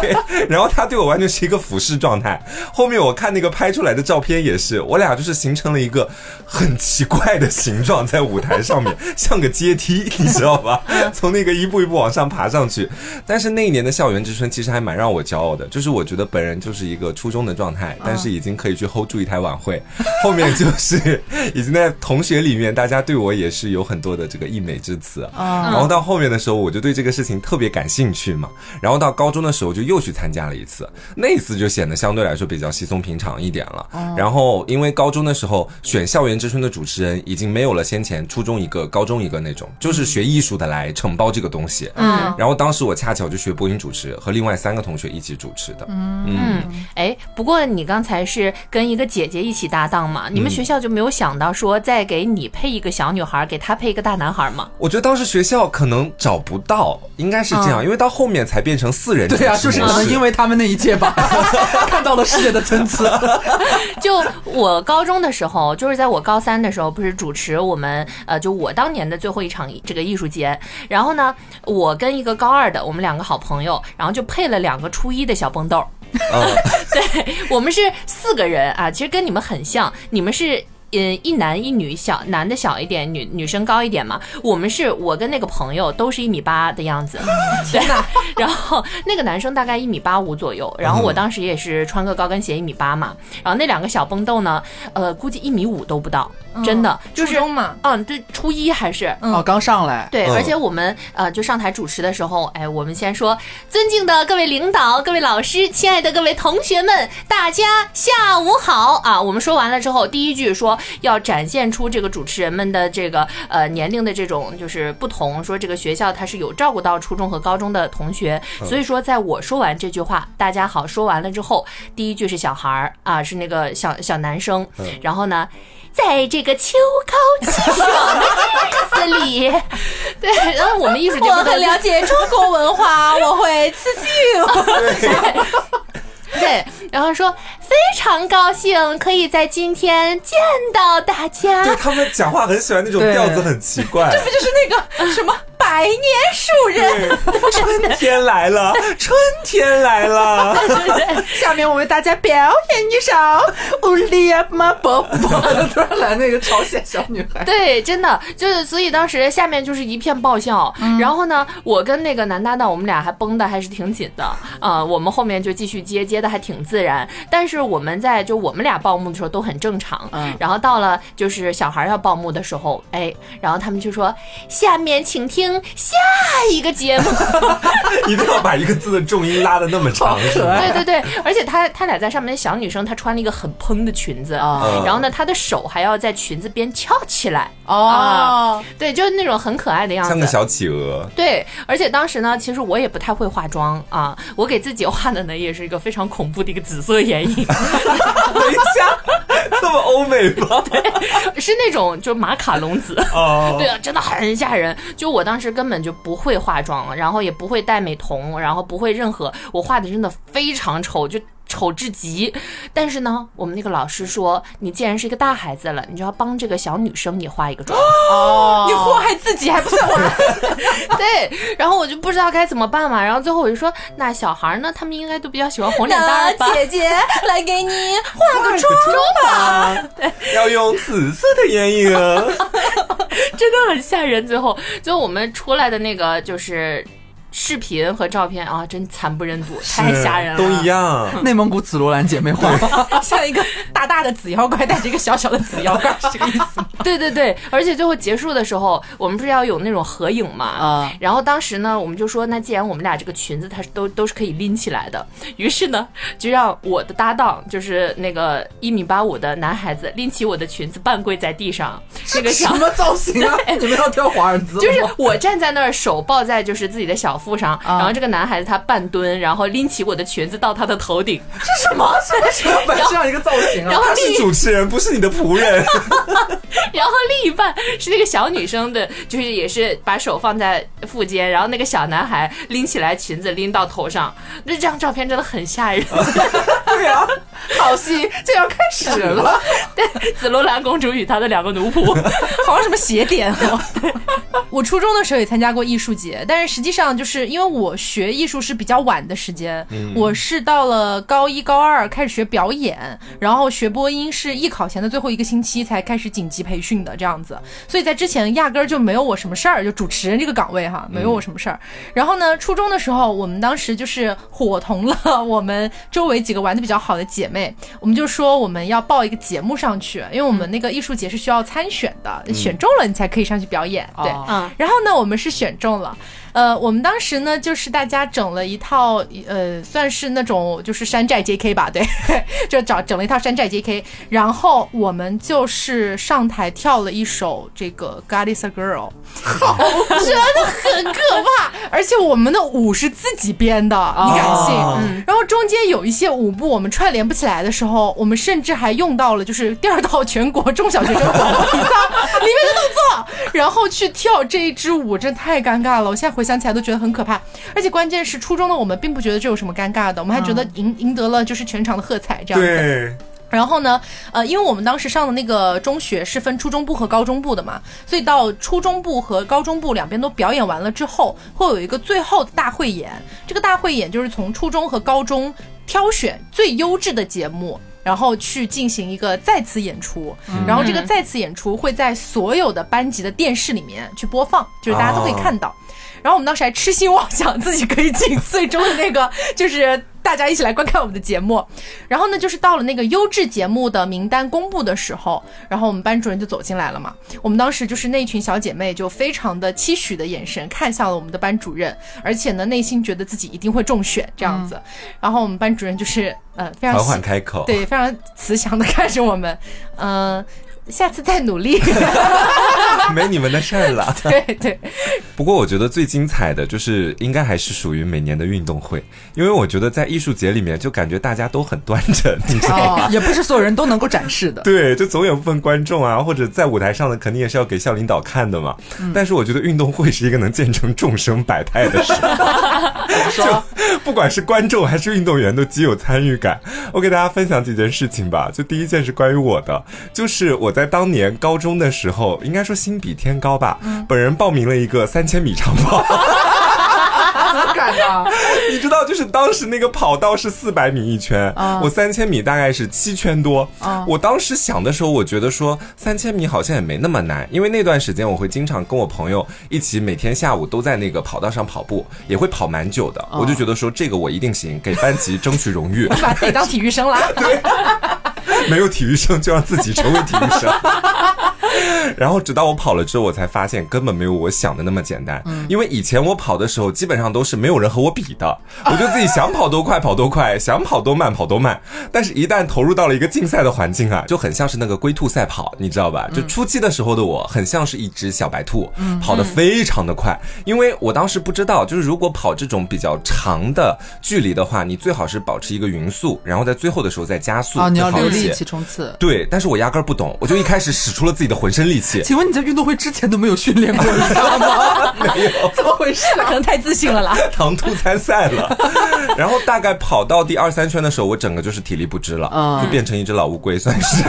对，然后他对我完全是一个俯视状态。后面我看那个拍出来的照片也是，我俩就是形成了一个很奇怪的形状，在舞台上面像个阶梯，你知道吧？从那个一步一步往上爬上去。但是那一年的校园之春其实还蛮让我骄傲的，就是我觉得本人就是一个初中的状态，但是已经可以去 hold 住一台晚会。后面就是 已经在同学里面，大家对我也是有很多的这个溢美之词。然后到后面的时候，我就对这个事情特别感兴趣嘛。然后到高中的时候，就又去参加了一次，那一次就显得相对来说比较稀松平常一点了。然后因为高中的时候选校园之春的主持人已经没有了先前初中一个、高中一个那种，就是学艺术的来承包这个东西。嗯，然后当时我恰巧就学播音主持，和另外三个同学一起主持的。嗯，哎，不过你刚才是跟一个姐姐一起搭档嘛？你们学校就没有想到说再给你配一个小女孩，给她配一个大男孩吗？我觉得当时学校可能找不到，应该是这样，因为到后面才变成四人对啊、就是可能因为他们那一届吧，看到了世界的参差。就我高中的时候，就是在我高三的时候，不是主持我们呃，就我当年的最后一场这个艺术节。然后呢，我跟一个高二的，我们两个好朋友，然后就配了两个初一的小蹦豆。嗯 对我们是四个人啊，其实跟你们很像，你们是。嗯，一男一女，小男的小一点，女女生高一点嘛。我们是我跟那个朋友都是一米八的样子，对。然后那个男生大概一米八五左右，然后我当时也是穿个高跟鞋一米八嘛。然后那两个小蹦豆呢，呃，估计一米五都不到，真的就是初中嘛，嗯，对，初一还是。哦，刚上来，对，嗯而且我们呃就上台主持的时候，哎，我们先说，尊敬的各位领导、各位老师、亲爱的各位同学们，大家下午好啊！我们说完了之后，第一句说要展现出这个主持人们的这个呃年龄的这种就是不同，说这个学校它是有照顾到初中和高中的同学，所以说在我说完这句话，大家好说完了之后，第一句是小孩儿啊，是那个小小男生，然后呢。在这个秋高气爽的日子里，对，然后我们艺术节我目很了解中国文化，我会刺绣。对，然后说非常高兴可以在今天见到大对家。他们讲话很喜欢那种调子很奇怪。这不就是那个什么百年树人？春天来了，春天来了。下面我为大家表演一首《乌里亚马宝宝》。突然来那个朝鲜小女孩，对，真的就是，所以当时下面就是一片爆笑。然后呢，我跟那个男搭档，我们俩还绷的还是挺紧的啊、我们后面就继续接，接的还挺自然。但是我们在就我们俩报幕的时候都很正常。嗯然后到了就是小孩要报幕的时候，哎，然后他们就说：“下面请听下一个节目。”一定要把一个字的重音拉的那么长，是吧？对对对，而且他他俩在上面的，小女生她穿了一个很蓬的裙子，啊然后呢，她的手还要在裙子边翘起来，哦，对，就是那种很可爱的样子，像个小企鹅。对，而且当时呢，其实我也不太会化妆啊，我给自己画的呢也是一个非常恐怖的一个紫色眼影，等一下，这么欧美吗？对是那种就马卡龙紫。哦，对啊，真的很吓人。就我当时根本就不会化妆，然后也不会戴美瞳，然后不会任何，我画的真的非常丑，就。丑至极，但是呢，我们那个老师说，你既然是一个大孩子了，你就要帮这个小女生也化一个妆。哦你祸害自己还不算完。对，然后我就不知道该怎么办嘛，然后最后我就说，那小孩呢，他们应该都比较喜欢红脸蛋儿吧？姐姐来给你化个妆吧。要用紫色的眼影啊。真的很吓人。最后，最后我们出来的那个就是视频和照片啊，真惨不忍睹，太吓人了。都一。样。内蒙古紫罗兰姐妹花，像一个大大的紫妖怪带着一个小小的紫妖怪，是这个意思吗？对对对，而且最后结束的时候，我们不是要有那种合影嘛？啊然后当时呢，我们就说，那既然我们俩这个裙子它是都都是可以拎起来的，于是呢，就让我的搭档，就是那个一米八五的男孩子，拎起我的裙子，半跪在地上，那个小什么造型啊？你们要跳华尔兹吗？就是我站在那儿，手抱在就是自己的小腹上，啊然后这个男孩子他半蹲，然后拎起我的裙子到他的头顶，这什么？什么本 这样一个造型啊？然后他是另一主持人，不是你的仆人。然后另一半是那个小女生的，就是也是把手放在腹间，然后那个小男孩拎起来裙子拎到头上，那这张照片真的很吓人。对啊，好戏就要开始了。对，紫罗兰公主与她的两个奴仆，好像什么邪典哦。我初中的时候也参加过艺术节，但是实际上就是因为我学艺术是比较晚的时间，我是到了高一高二开始学表演，然后学播音是艺考前的最后一个星期才开始紧急培训的这样子，所以在之前压根儿就没有我什么事儿，就主持人这个岗位哈，没有我什么事儿。然后呢，初中的时候，我们当时就是伙同了 我们周围几个玩的比较好的姐妹，我们就说我们要报一个节目上去，因为我们那个艺术节是需要参选的，选中了你才可以上去表演。对，然后呢，我们是选中了。呃，我们当时呢，就是大家整了一套，呃，算是那种就是山寨 JK 吧，对，就找整了一套山寨 JK，然后我们就是上台跳了一首这个 God is a Girl，好 真的很可怕，而且我们的舞是自己编的，你敢信？哦嗯，然后中间有一些舞步我们串联不起来的时候，我们甚至还用到了就是第二套全国中小学生广播体操里面的动作，然后去跳这一支舞，真太尴尬了。我现在回想起来都觉得很可怕，而且关键是初中的我们并不觉得这有什么尴尬的，我们还觉得赢赢得了就是全场的喝彩这样子。对，然后呢，呃，因为我们当时上的那个中学是分初中部和高中部的嘛，所以到初中部和高中部两边都表演完了之后，会有一个最后的大汇演。这个大汇演就是从初中和高中挑选最优质的节目。然后去进行一个再次演出，嗯然后这个再次演出会在所有的班级的电视里面去播放，就是大家都可以看到。然后我们当时还痴心妄想自己可以进最终的那个，就是大家一起来观看我们的节目。然后呢，就是到了那个优质节目的名单公布的时候，然后我们班主任就走进来了嘛。我们当时就是那群小姐妹就非常的期许的眼神看向了我们的班主任，而且呢内心觉得自己一定会中选这样子。然后我们班主任就是呃非常缓缓开口。对，非常慈祥的看着我们，嗯、下次再努力。没你们的事儿了。对对，不过我觉得最精彩的就是应该还是属于每年的运动会，因为我觉得在艺术节里面就感觉大家都很端正，你知道吗？哦，也不是所有人都能够展示的。对，就总有部分观众啊，或者在舞台上的肯定也是要给校领导看的嘛。但是我觉得运动会是一个能见证众生百态的事，就不管是观众还是运动员都极有参与感。我给大家分享几件事情吧。就第一件是关于我的，就是我在当年高中的时候，应该说心比天高吧，本人报名了一个三千米长跑。怎么敢呢？你知道，就是当时那个跑道是四百米一圈，啊我三千米大概是七圈多。啊我当时想的时候，我觉得说三千米好像也没那么难，因为那段时间我会经常跟我朋友一起，每天下午都在那个跑道上跑步，也会跑蛮久的。我就觉得说这个我一定行，给班级争取荣誉。你把自己当体育生了。没有体育生就让自己成为体育生。然后直到我跑了之后，我才发现根本没有我想的那么简单。因为以前我跑的时候，基本上都是没有人和我比的，我就自己想跑多快跑多快，想跑多慢跑多慢。但是，一旦投入到了一个竞赛的环境啊，就很像是那个龟兔赛跑，你知道吧？就初期的时候的我，很像是一只小白兔，跑得非常的快。因为我当时不知道，就是如果跑这种比较长的距离的话，你最好是保持一个匀速，然后在最后的时候再加速，啊，你要留力气冲刺。对，但是我压根儿不懂，我就一开始使出了自己的浑身力气。请问你在运动会之前都没有训练过一下吗？没有，怎么回事啊？可能太自信了啦。唐突参赛了，然后大概跑到第二三圈的时候，我整个就是体力不支了，嗯就变成一只老乌龟，算是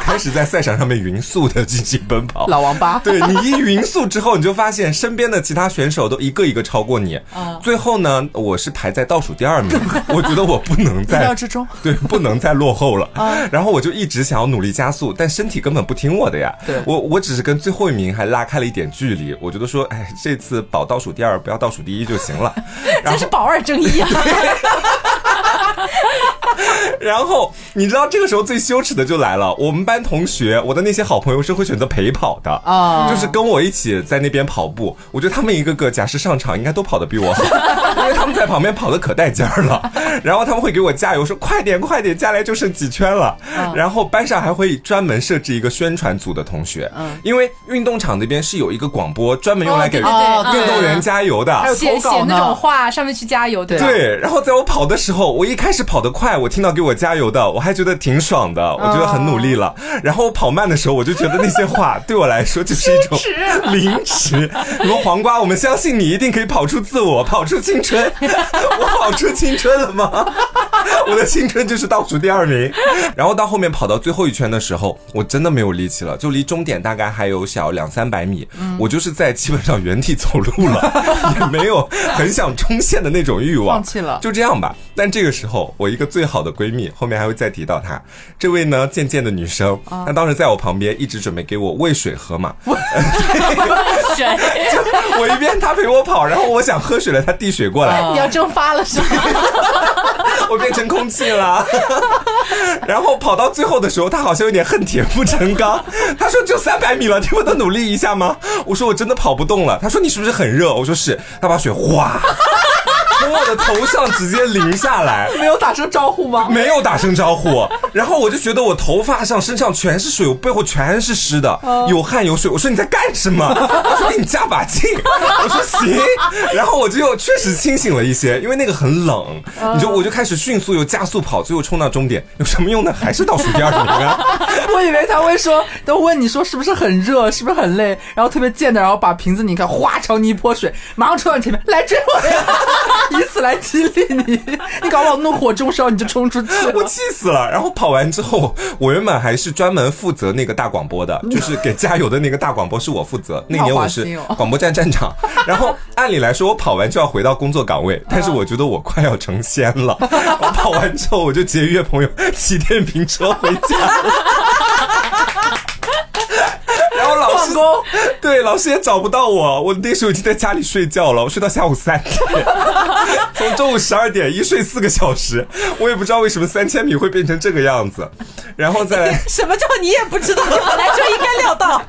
开始在赛场上面匀速的进行奔跑。老王八。对你一匀速之后，你就发现身边的其他选手都一个一个超过你。最后呢，我是排在倒数第二名，我觉得我不能意再料之中。对，不能再落后了。然后我就一直想要努力加速，但身体根本不听我的呀。对我我只是跟最后一名还拉开了一点距离。我觉得说，哎，这次保倒数第二，不要倒数第一就行了。然后是保二争一啊！然后你知道这个时候最羞耻的就来了，我们班同学，我的那些好朋友是会选择陪跑的啊就是跟我一起在那边跑步。我觉得他们一个个假设上场应该都跑得比我好，因为他们在旁边跑得可带劲儿了。然后他们会给我加油，说快点快点，下来就剩几圈了。然后班上还会专门设置一个宣传组的同学，因为运动场那边是有一个广播专门用来给运动员加油的。还有写投稿那种话，上面去加油，对？对，然后在我跑的时候，我一开始跑得快，我听到给我加油的，我还觉得挺爽的，我觉得很努力了。然后我跑慢的时候，我就觉得那些话对我来说就是一种 零食。什么黄瓜，我们相信你一定可以跑出自我，跑出青春。我跑出青春了吗？我的青春就是倒数第二名。然后到后面跑到最后一圈的时候，我真的没有力气了，就离终点大概还有小两三百米，我就是在基本上原地走路了，也没有很想冲线的那种欲望，放弃了就这样吧。但这个时候，我一个最好的闺蜜，后面还会再提到她，这位呢渐渐的女生，她当时在我旁边一直准备给我喂水喝嘛，喂水，我一边她陪我跑，然后我想喝水了，她递水过来，你要蒸发了是吗？我变成空气了。然后跑到最后的时候，她好像有点恨铁不成钢。她说：“就三百米了，你不能努力一下吗？”我说：“我真的跑不动了。”她说：“你是不是很热？”我说：“是。”她把水哗从我的头上直接淋下来。没有打声招呼吗？没有打声招呼，然后我就觉得我头发上、身上全是水，我背后全是湿的，有汗有水。我说你在干什么？他说你加把劲。我说行，然后我就确实清醒了一些，因为那个很冷，你就我就开始迅速又加速跑，最后冲到终点，有什么用呢？还是倒数第二名啊！我以为他会说，都问你说是不是很热，是不是很累，然后特别贱的，然后把瓶子拧开哗朝你一泼水，马上冲到你前面来追我呀，以此来激励你。你搞不好怒火中烧，你就冲出去我。气死了。然后跑完之后，我原本还是专门负责那个大广播的，就是给加油的那个大广播是我负责。那年我是广播站站长。然后按理来说，我跑完就要回到工作岗位，但是我觉得我快要成仙了。我跑完之后，我就节约朋友骑电瓶车回家了。然后老师踪。对，老师也找不到我，我那时候已经在家里睡觉了，我睡到下午三点，从中午十二点一睡四个小时，我也不知道为什么三千米会变成这个样子，然后再来，什么叫你也不知道？你本来就应该料到。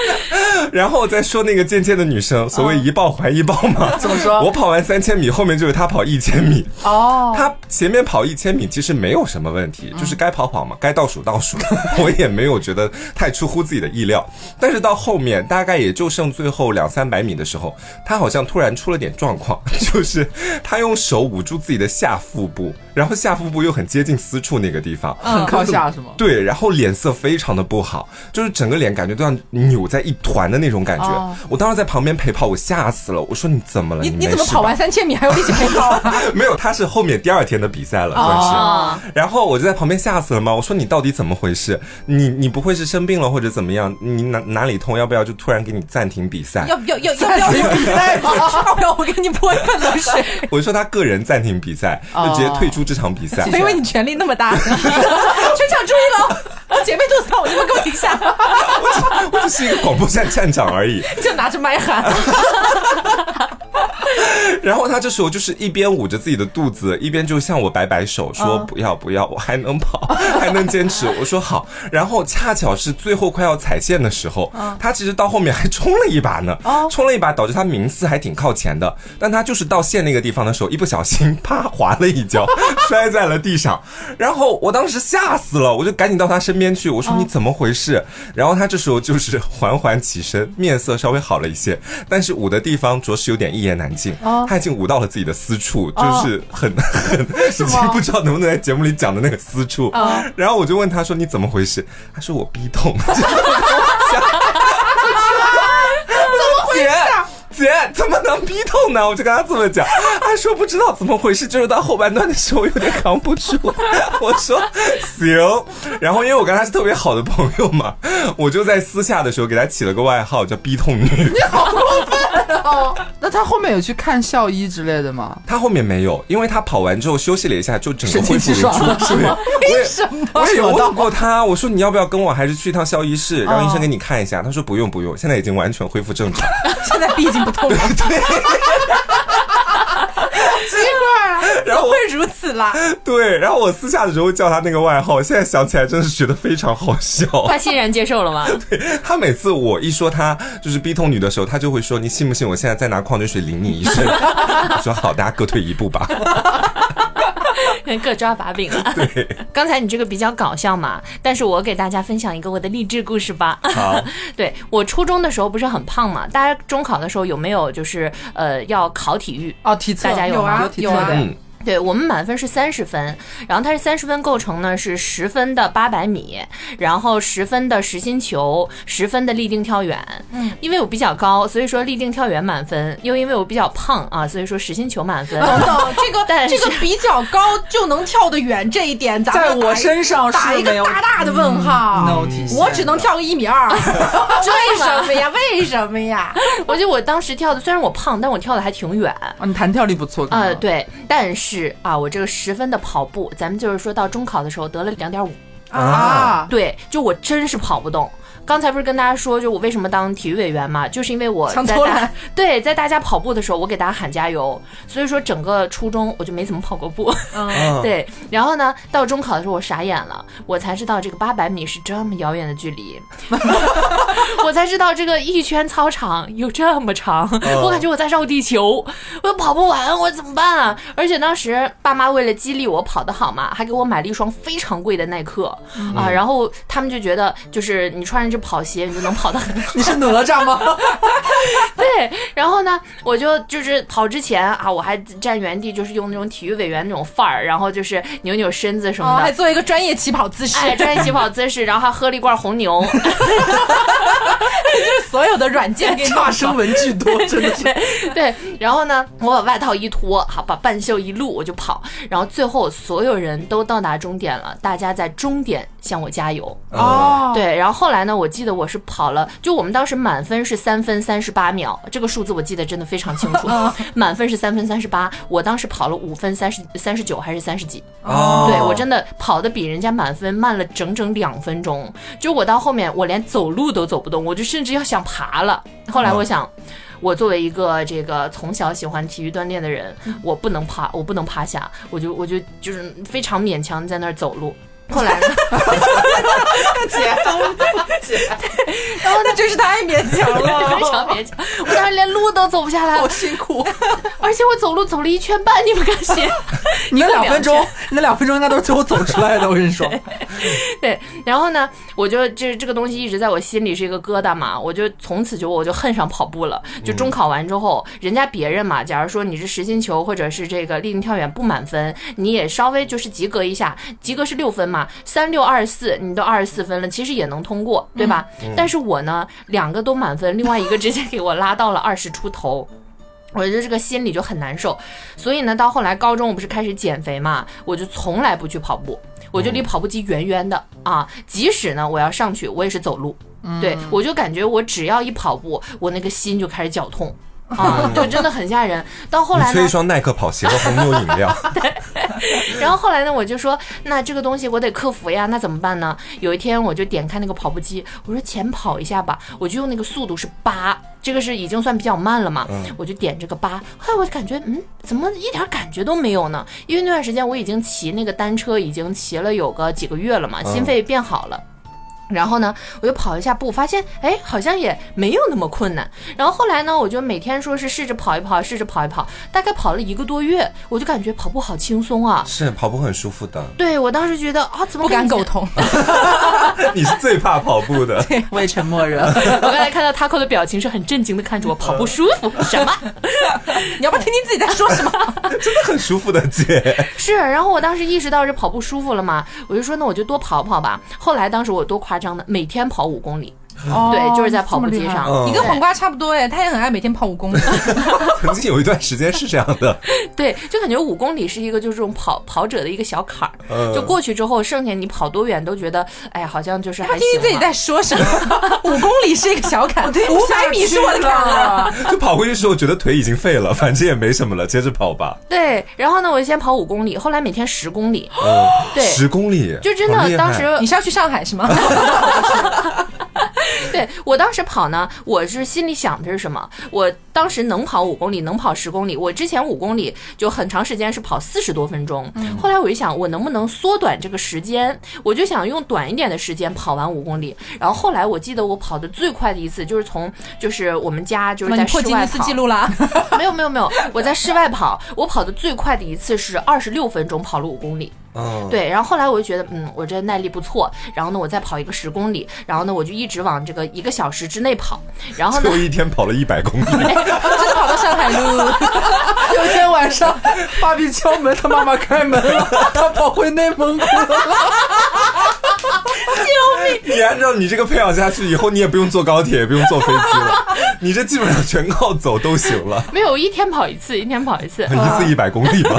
然后再说那个渐渐的女生，所谓一报还一报嘛，怎么说我跑完三千米，后面就是她跑一千米，哦，她前面跑一千米其实没有什么问题，就是该跑跑嘛，该倒数倒数，我也没有觉得太出乎自己的意料。但是到后面大概也就剩最后两三百米的时候，他好像突然出了点状况，就是他用手捂住自己的下腹部，然后下腹部又很接近私处那个地方，很靠下是吗？对，然后脸色非常的不好，就是整个脸感觉都要扭在一团的那种感觉。哦我当时在旁边陪跑，我吓死了。我说你怎么了？你你你怎么跑完三千米还要一起陪跑啊？没有，他是后面第二天的比赛了，算是。哦然后我就在旁边吓死了嘛。我说你到底怎么回事？你你不会是生病了或者怎么样？你哪哪里痛？要不要就突然给你暂停比赛？要不要要要不要比赛吗？要不要我给你泼一盆冷水？我就说他个人暂停比赛，就直接退出这场比赛。因为你权力那么大，全场注意了，我姐妹肚子痛，你们给我停下！我只是一个广播站站长而已。就拿着麦喊，然后他这时候就是一边捂着自己的肚子，一边就向我摆摆手，说不要不要，我还能跑，还能坚持。我说好。然后恰巧是最后快要踩线的时候，他其实到后面还冲了一把呢，冲了一把，导致他名次还挺靠前的。但他就是到线那个地方的时候，一不小心啪滑了一跤，摔在了地上。然后我当时吓死了，我就赶紧到他身边去，我说你怎么回事？然后他这时候就是 缓缓起身，面色稍微好了一些，但是捂的地方着实有点一言难尽。他已经捂到了自己的私处，就是很 很，已经不知道能不能在节目里讲的那个私处。然后我就问他说你怎么回事？他说我逼痛。姐姐怎么能逼痛呢？我就跟他这么讲，他说不知道怎么回事，就是到后半段的时候有点扛不住。我说行，然后因为我跟他是特别好的朋友嘛，我就在私下的时候给他起了个外号叫逼痛女。你好过分 那他后面有去看校医之类的吗？他后面没有，因为他跑完之后休息了一下，就整个恢复如初。对，为什么？我也有问过他，我说你要不要跟我，还是去一趟校医室，让医生给你看一下？他说不用不用，现在已经完全恢复正常。现在毕竟不痛了，然后会如此啦。对，然后我私下的时候叫他那个外号，现在想起来真的是觉得非常好笑。他欣然接受了吗？对他每次我一说他就是逼痛女的时候，他就会说：“你信不信我现在再拿矿泉水淋你一身？”我说：“好，大家各退一步吧。各抓把柄了。对，刚才你这个比较搞笑嘛，但是我给大家分享一个我的励志故事吧。好，对我初中的时候不是很胖嘛，大家中考的时候有没有就是呃要考体育？哦，体测大家有吗有啊有啊。嗯，对我们满分是三十分，然后它是三十分构成呢是十分的八百米，然后十分的实心球，十分的立定跳远。嗯，因为我比较高，所以说立定跳远满分；又因为我比较胖啊，所以说实心球满分。等等，这个但是这个比较高就能跳得远，这一点咱们在我身上打一个是没有大大的问号。我只能跳个一米二，为什么呀？为什么呀？我觉得我当时跳的虽然我胖，但我跳的还挺远。啊，你弹跳力不错。呃，，对，但是啊，我这个十分的跑步，咱们就是说到中考的时候得了两点五，啊，对，就我真是跑不动。刚才不是跟大家说，就我为什么当体育委员嘛，就是因为我在大 对在大家跑步的时候，我给大家喊加油，所以说整个初中我就没怎么跑过步。嗯。对，然后呢，到中考的时候我傻眼了，我才知道这个八百米是这么遥远的距离，我才知道这个一圈操场有这么长，我感觉我在绕地球，我跑不完，我怎么办啊？而且当时爸妈为了激励我跑得好嘛，还给我买了一双非常贵的耐克、啊，然后他们就觉得就是你穿着这跑鞋，你就能跑得很好。你是哪吒吗？对，然后呢，我就就是跑之前啊，我还站原地，就是用那种体育委员那种范儿，然后就是扭扭身子什哦，么的。还做一个专业起跑姿势，哎，专业起跑姿势，然后还喝了一罐红牛，就是所有的软件给你差生文具多，真的是。对，然后呢，我把外套一脱，好，把半袖一露，我就跑，然后最后所有人都到达终点了，大家在终点点向我加油。哦，对，然后后来呢，我记得我是跑了，就我们当时满分是三分三十八秒，这个数字我记得真的非常清楚，满分是三分三十八，我当时跑了五分三十三十九还是三十几？哦对我真的跑的比人家满分慢了整整两分钟，就我到后面我连走路都走不动，我就甚至要想爬了。后来我想。我作为一个这个从小喜欢体育锻炼的人，我不能趴，我不能趴下，我就我就就是非常勉强在那儿走路。后来呢，然后那真是太勉强非了。常勉强，我当时连路都走不下来，好辛苦。而且我走路走了一圈半，你们敢信？你那两分钟那两分钟应该都是最后走出来的。我跟你说，对，然后呢，我就这这个东西一直在我心里是一个疙瘩嘛，我就从此就我就恨上跑步了。就中考完之后，人家别人嘛，假如说你是实心球或者是这个立定跳远不满分，你也稍微就是及格一下，及格是六分嘛，三六二十四，你都二十四分了，其实也能通过，对吧？但是我呢，两个都满分，另外一个直接给我拉到了二十出头。我就这个心里就很难受，所以呢，到后来高中我不是开始减肥嘛，我就从来不去跑步，我就离跑步机远远的啊。即使呢我要上去，我也是走路。对我就感觉我只要一跑步，我那个心就开始绞痛啊，就真的很吓人。到后来呢你缺一，双耐克跑鞋和红牛饮料，然后后来呢，我就说，那这个东西我得克服呀，那怎么办呢？有一天我就点开那个跑步机，我说浅跑一下吧，我就用那个速度是八，这个是已经算比较慢了嘛，我就点这个八，后来我就感觉，嗯，怎么一点感觉都没有呢？因为那段时间我已经骑那个单车，已经骑了有个几个月了嘛，心肺变好了。然后呢，我就跑一下步，发现哎，好像也没有那么困难。然后后来呢，我就每天说是试着跑一跑，试着跑一跑，大概跑了一个多月，我就感觉跑步好轻松啊。是跑步很舒服的。对我当时觉得啊，怎么不敢苟同，你是最怕跑步的，我也沉默人。我刚才看到 Taco 的表情是很震惊的看着我，跑步舒服什么？你要不要听听自己在说什么？真的很舒服的姐。是，然后我当时意识到这跑步舒服了嘛，我就说那我就多跑跑吧。后来当时我多夸夸张的，每天跑五公里，对，就是在跑步机上。嗯你跟黄瓜差不多哎，他也很爱每天跑五公里。曾经有一段时间是这样的，对，就感觉五公里是一个就是这种跑跑者的一个小坎儿，嗯就过去之后，剩下你跑多远都觉得，哎呀，好像就是还他听听自己在说什么。五公里是一个小坎，五百米是我的坎了。就跑回去的时候觉得腿已经废了，反正也没什么了，接着跑吧。对，然后呢，我就先跑五公里，后来每天十公里，嗯，对十公里，就真的当时你是要去上海是吗？对我当时跑呢，我是心里想的是什么？我当时能跑五公里，能跑十公里。我之前五公里就很长时间是跑四十多分钟，后来我就想，我能不能缩短这个时间？我就想用短一点的时间跑完五公里。然后后来我记得我跑的最快的一次就是从就是我们家就是你在破吉尼斯室外跑记录了！没有没有没有，我在室外跑，我跑的最快的一次是二十六分钟跑了五公里。嗯，对，然后后来我就觉得，嗯，我这耐力不错，然后呢，我再跑一个十公里，然后呢，我就一直往这个一个小时之内跑，然后呢最后，一天跑了一百公里，真的跑到上海路，有天晚上，芭比敲门，他妈妈开门了，他跑回内蒙古了。你按照你这个培养下去，以后你也不用坐高铁，也不用坐飞机了，你这基本上全靠走都行了，没有，一天跑一次，一天跑一次，一次一百公里吧。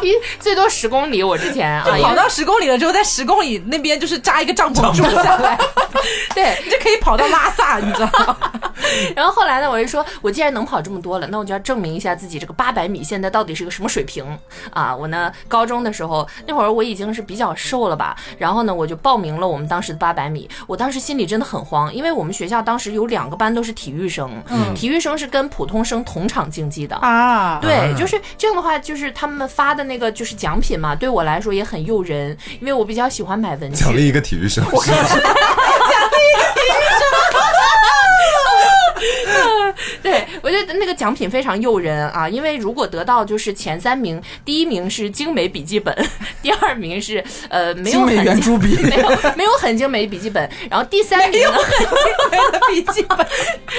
一最多十公里。我之前啊，跑到十公里了之后，在十公里那边就是扎一个帐篷住下来，对，你就可以跑到拉萨，你知道吗？然后后来呢，我就说，我既然能跑这么多了，那我就要证明一下自己这个八百米现在到底是个什么水平啊！我呢，高中的时候那会儿我已经是比较瘦了吧，然后呢，我就报名了我们当时的八百米。我当时心里真的很慌，因为我们学校当时有两个班都是体育生，嗯体育生是跟普通生同场竞技的。啊，对，就是这样的话，就是他们发的那个就是奖品嘛，对我来说也很诱人，因为我比较喜欢买文具。奖励一个体育生 奖励一个体育生，对，我觉得那个奖品非常诱人啊，因为如果得到就是前三名，第一名是精美笔记本，第二名是呃没有圆珠笔 没有没有很精美笔记本，然后第三名呢笔记本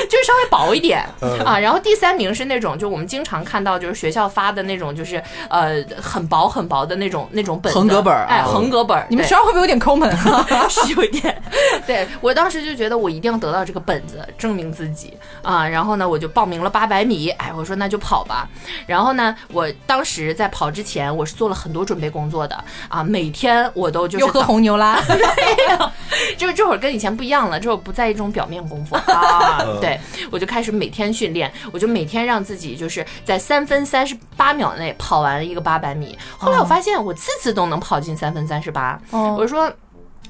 就是稍微薄一点嗯啊，然后第三名是那种就我们经常看到就是学校发的那种就是呃很薄很薄的那种那种本子横格本儿哎啊横格本，你们学校会不会有点抠门啊？是有一点，对我当时就觉得我一定要得到这个本子，证明自己啊。然后呢，我就报名名了八百米，哎，我说那就跑吧。然后呢，我当时在跑之前，我是做了很多准备工作的啊，每天我都就是又喝红牛啦，没有，就 是这会儿跟以前不一样了，这会儿不在意这种表面功夫 啊嗯。对，我就开始每天训练，我就每天让自己就是在三分三十八秒内跑完一个八百米。后来我发现我次次都能跑进三分三十八，哦我说。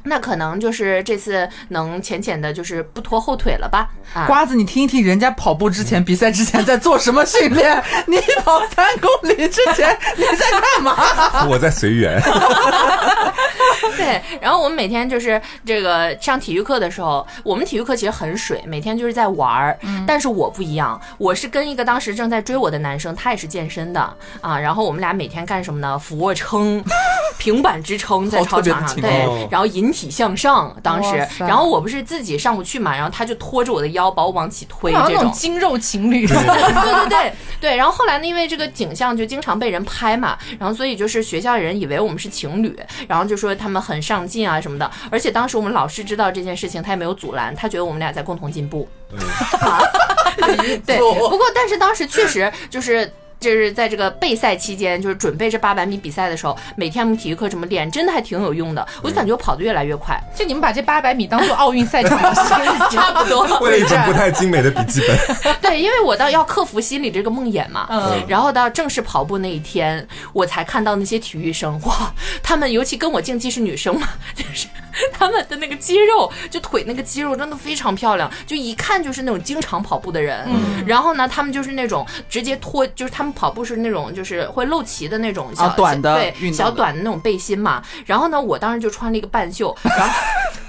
那可能就是这次能浅浅的，就是不拖后腿了吧？啊，瓜子，你听一听人家跑步之前、比赛之前在做什么训练？你跑三公里之前你在干嘛？我在随缘。对，然后我们每天就是这个上体育课的时候，我们体育课其实很水，每天就是在玩儿。但是我不一样，我是跟一个当时正在追我的男生，他也是健身的啊。然后我们俩每天干什么呢？俯卧撑、平板支撑在操场上，对，然后引体向上。当时然后我不是自己上不去嘛，然后他就拖着我的腰把我往起推，这种。那种精肉情侣。对对对对，然后后来呢，因为这个景象就经常被人拍嘛，然后所以就是学校人以为我们是情侣，然后就说他们很上进啊什么的。而且当时我们老师知道这件事情，他也没有阻拦，他觉得我们俩在共同进步。对，不过但是当时确实就是。就是在这个备赛期间，就是准备这八百米比赛的时候，每天我们体育课这么练，真的还挺有用的。我就感觉我跑得越来越快，就你们把这八百米当做奥运赛场，差不多。为了一本不太精美的笔记本，对，因为我到要克服心里这个梦魇嘛，嗯然后到正式跑步那一天，我才看到那些体育生，哇，他们尤其跟我竞技是女生嘛，就是他们的那个肌肉，就腿那个肌肉真的非常漂亮，就一看就是那种经常跑步的人。嗯然后呢，他们就是那种直接脱，就是他们跑步是那种就是会露脐的那种小、啊短的对小短的那种背心嘛。然后呢，我当时就穿了一个半袖，然后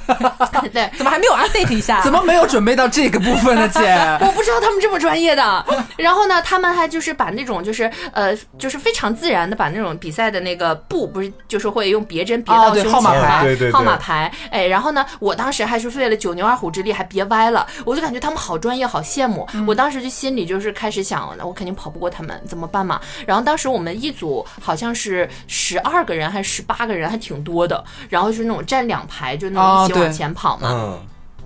对。怎么还没有 update 一下？怎么没有准备到这个部分呢，姐？我不知道他们这么专业的。然后呢，他们还就是把那种就是呃，就是非常自然的把那种比赛的那个布，不是就是会用别针别到胸前吗？号码牌对对对号码牌。哎，然后呢，我当时还是费了九牛二虎之力，还别歪了。我就感觉他们好专业，好羡慕。我当时就心里就是开始想，我肯定跑不过他们，怎么办嘛？然后当时我们一组好像是十二个人还是十八个人，还挺多的。然后就是那种站两排，就那种哦一起往前跑嘛。嗯，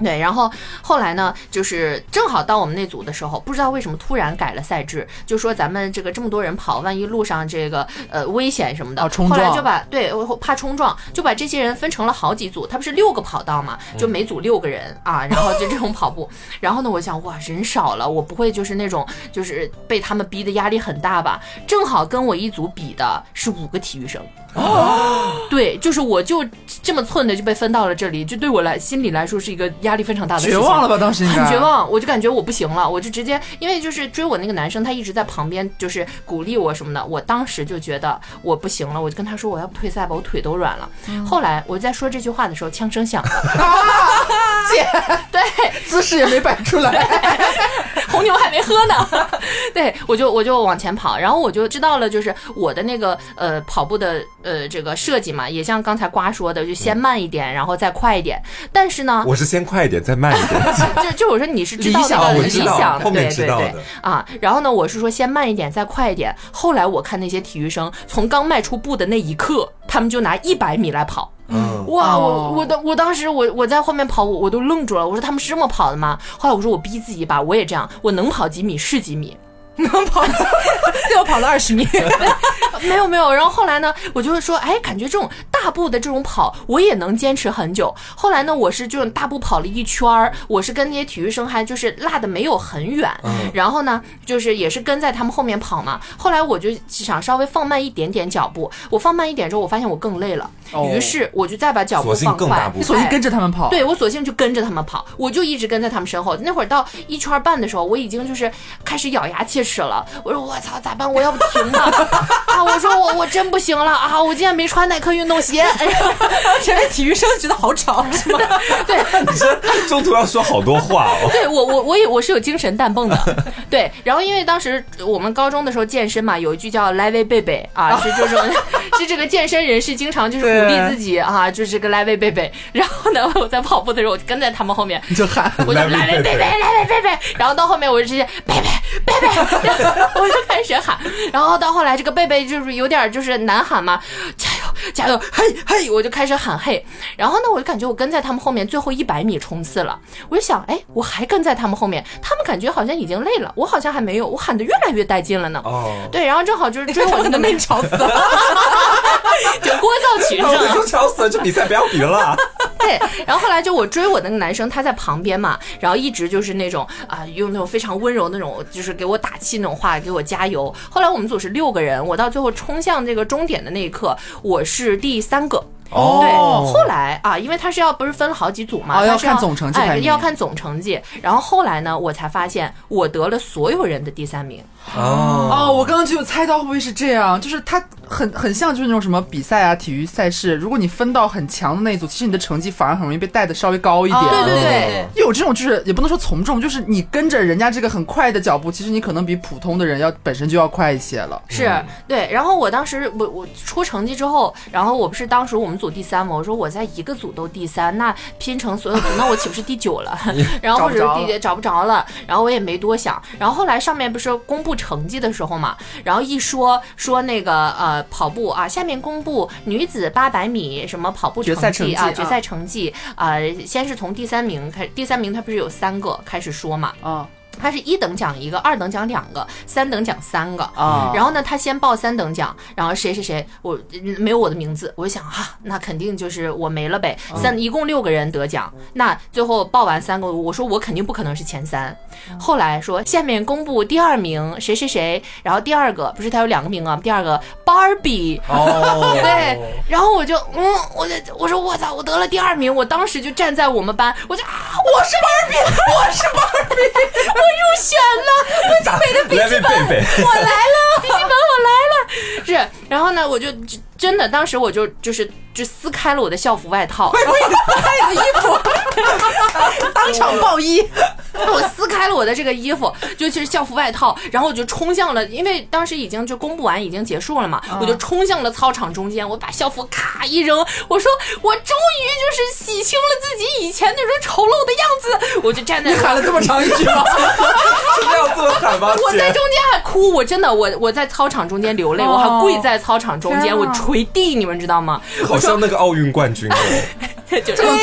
对，然后后来呢，就是正好到我们那组的时候，不知道为什么突然改了赛制，就说咱们这个这么多人跑，万一路上这个呃危险什么的，啊冲撞后来就把对怕冲撞，就把这些人分成了好几组，他不是六个跑道嘛，就每组六个人啊，然后就这种跑步。然后呢，我想哇，人少了，我不会就是那种就是被他们逼的压力很大吧？正好跟我一组比的是五个体育生。对，就是我就这么寸的就被分到了这里，就对我来心里来说是一个压力非常大的事情。绝望了吧？当时很绝。望，我就感觉我不行了，我就直接，因为就是追我那个男生，他一直在旁边就是鼓励我什么的，我当时就觉得我不行了，我就跟他说我要不退赛吧，我腿都软了。后来我在说这句话的时候，枪声响了，姐，对，姿势也没摆出来。红牛还没喝呢，对我就我就往前跑，然后我就知道了，就是我的那个呃跑步的呃这个设计嘛，也像刚才瓜说的，就先慢一点，然后再快一点，但是呢，我是先快一点，再慢一点。就就我说你是知道理想那个我知道理想，后面对对对知道的啊。然后呢，我是说先慢一点，再快一点。后来我看那些体育生从刚迈出步的那一刻，他们就拿一百米来跑。嗯，哇，哦我我当我当时我我在后面跑，我我都愣住了。我说他们是这么跑的吗？后来我说我逼自己一把，我也这样，我能跑几米是几米。能跑，最后跑了二十米。没有没有，然后后来呢，我就会说，哎，感觉这种大步的这种跑，我也能坚持很久。后来呢，我是这种大步跑了一圈儿，我是跟那些体育生还就是落的没有很远，然后呢，就是也是跟在他们后面跑嘛。后来我就想稍微放慢一点点脚步，我放慢一点之后，我发现我更累了，哦于是我就再把脚步放快更大步，你索性哎跟着他们跑。对我索性就跟着他们跑，我就一直跟在他们身后。那会儿到一圈半的时候，我已经就是开始咬牙切齿了。我说我操，咋办？我要不停吧？啊，我说我我真不行了啊！我今天没穿耐克运动鞋。哎呀，前面体育生觉得好吵，是吗？对 你这中途要说好多话哦。对，我我我也我是有精神氮泵的。对，然后因为当时我们高中的时候健身嘛，有一句叫“来位贝贝”啊，是这种是这个健身人士经常就是鼓励自己啊，就是这个来位贝贝。然后呢，我在跑步的时候，我就跟在他们后面。你就喊我就来来贝贝来来贝贝，然后到后面我就直接贝贝贝贝，我就开始喊，然后到后来这个贝贝就是有点就是难喊嘛，加油加油，嘿嘿，我就开始喊嘿，然后呢，我就感觉我跟在他们后面最后一百米冲刺了，我就想，哎，我还跟在他们后面，他们感觉好像已经累了，我好像还没有，我喊的越来越带劲了呢。哦，对，然后正好就是追我那个被吵死了。就聒噪群我上，就吵死了，这比赛不要比了啦。对，然后后来就我追我那个男生，他在旁边嘛，然后一直就是那种啊、用那种非常温柔那种，就是给我打气那种话，给我加油。后来我们组是六个人，我到最后冲向这个终点的那一刻，我是第三个。哦对，后来啊，因为他是要不是分了好几组嘛，哦要看总成绩哎，要看总成绩。然后后来呢，我才发现我得了所有人的第三名。哦哦，我刚刚就有猜到会不会是这样，就是它很很像就是那种什么比赛啊、体育赛事，如果你分到很强的那一组，其实你的成绩反而很容易被带的稍微高一点。对对对有这种就是也不能说从众，就是你跟着人家这个很快的脚步，其实你可能比普通的人要本身就要快一些了。是对，然后我当时我我出成绩之后，然后我不是当时我们组第三嘛，我说我在一个组都第三，那拼成所有组，那我岂不是第九了？然后或者是第找不着了，然后我也没多想。然后后来上面不是公布成绩的时候嘛，然后一说说那个呃跑步啊，下面公布女子八百米什么跑步成绩啊，决赛成绩啊、先是从第三名开，第三名他不是有三个开始说嘛，啊他是一等奖一个，二等奖两个，三等奖三个。啊，然后呢，他先报三等奖，然后谁谁谁，我嗯没有我的名字，我就想哈、那肯定就是我没了呗。三一共六个人得奖，那最后报完三个，我说我肯定不可能是前三。后来说下面公布第二名谁谁谁，然后第二个不是他有两个名啊，第二个 Barbie。哦，对，然后我就嗯，我就我说我操，我得了第二名，我当时就站在我们班，我就啊，我是 Barbie，我是 Barbie，我入选了，我来贝贝，我来了，笔记本我来了。是，然后呢，我就真真的，当时我就就是就撕开了我的校服外套，那个衣服，当场爆衣。我撕开了我的这个衣服，就其实校服外套，然后我就冲向了，因为当时已经就公布完，已经结束了嘛，我就冲向了操场中间，我把校服咔一扔，我说我终于就是洗清了自己以前那种丑陋的样子，我就站在你喊了这么长一句吗？真的要这么喊吗？我在中间还哭，我真的我我在操场中间流泪，哦。我还跪在操场中间，我捶地，你们知道吗？好像那个奥运冠军。哦，就是对对。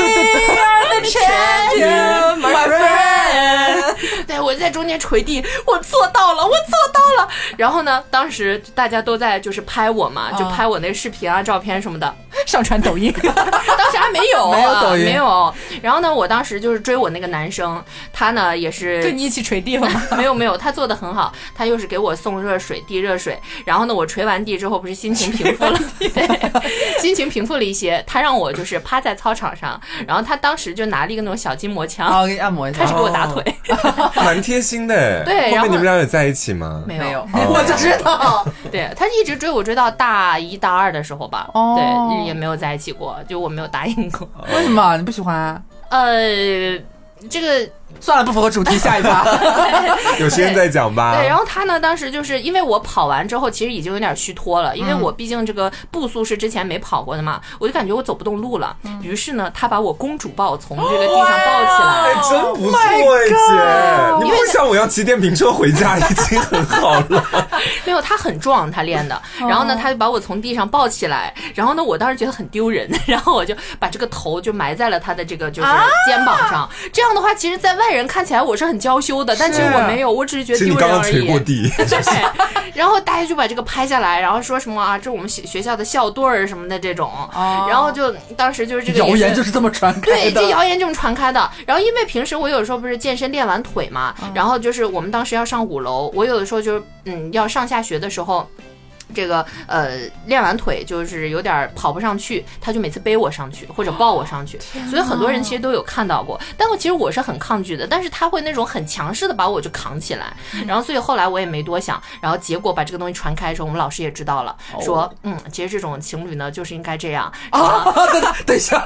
对，champion, my friend。对，我在中间捶地，我做到了，我做到了。然后呢，当时大家都在就是拍我嘛，就拍我那视频啊、照片什么的。上传抖音，当时还没有，没有抖音没有。然后呢，我当时就是追我那个男生，他呢也是跟你一起捶地了吗？没有没有，他做的很好，他又是给我送热水递热水，然后呢，我捶完地之后不是心情平复了，对，心情平复了一些，他让我就是趴在操场上，然后他当时就拿了一个那种小筋膜枪，好，我给你按摩一下开始。给我打腿，蛮贴心的。对然后后面你们俩有在一起吗？没没有，哦 我就知道。对他一直追我追到大一大二的时候吧，哦对，也没有在一起过，就我没有答应过，为什么你不喜欢啊？呃。这个算了，不符合主题，下一趴。有时间再讲吧。对，然后他呢，当时就是因为我跑完之后，其实已经有点虚脱了，因为我毕竟这个步速是之前没跑过的嘛，我就感觉我走不动路了。于是呢，他把我公主抱从这个地上抱起哎，来。真不错哎，姐，你不会像我要骑电瓶车回家，已经很好了。没有，他很壮，他练的。然后呢，他就把我从地上抱起来。然后呢，我当时觉得很丢人，然后我就把这个头就埋在了他的这个就是肩膀上。这样的话，其实，在外人看起来我是很娇羞的，但其实我没有，我只是觉得丢人而已刚刚捶过。地，对，然后大家就把这个拍下来，然后说什么啊，这是我们学学校的校队儿什么的这种，哦然后就当时就是这个谣言就是这么传开对，这谣言这么传开的。然后因为平时我有时候不是健身练完腿嘛，然后就是我们当时要上五楼，我有的时候就是嗯要上下学的时候。这个呃，练完腿就是有点跑不上去，他就每次背我上去或者抱我上去，所以很多人其实都有看到过。但我其实我是很抗拒的，但是他会那种很强势的把我就扛起来，然后所以后来我也没多想，然后结果把这个东西传开的时候，我们老师也知道了，说嗯，其实这种情侣呢就是应该这样，啊，等等等一下，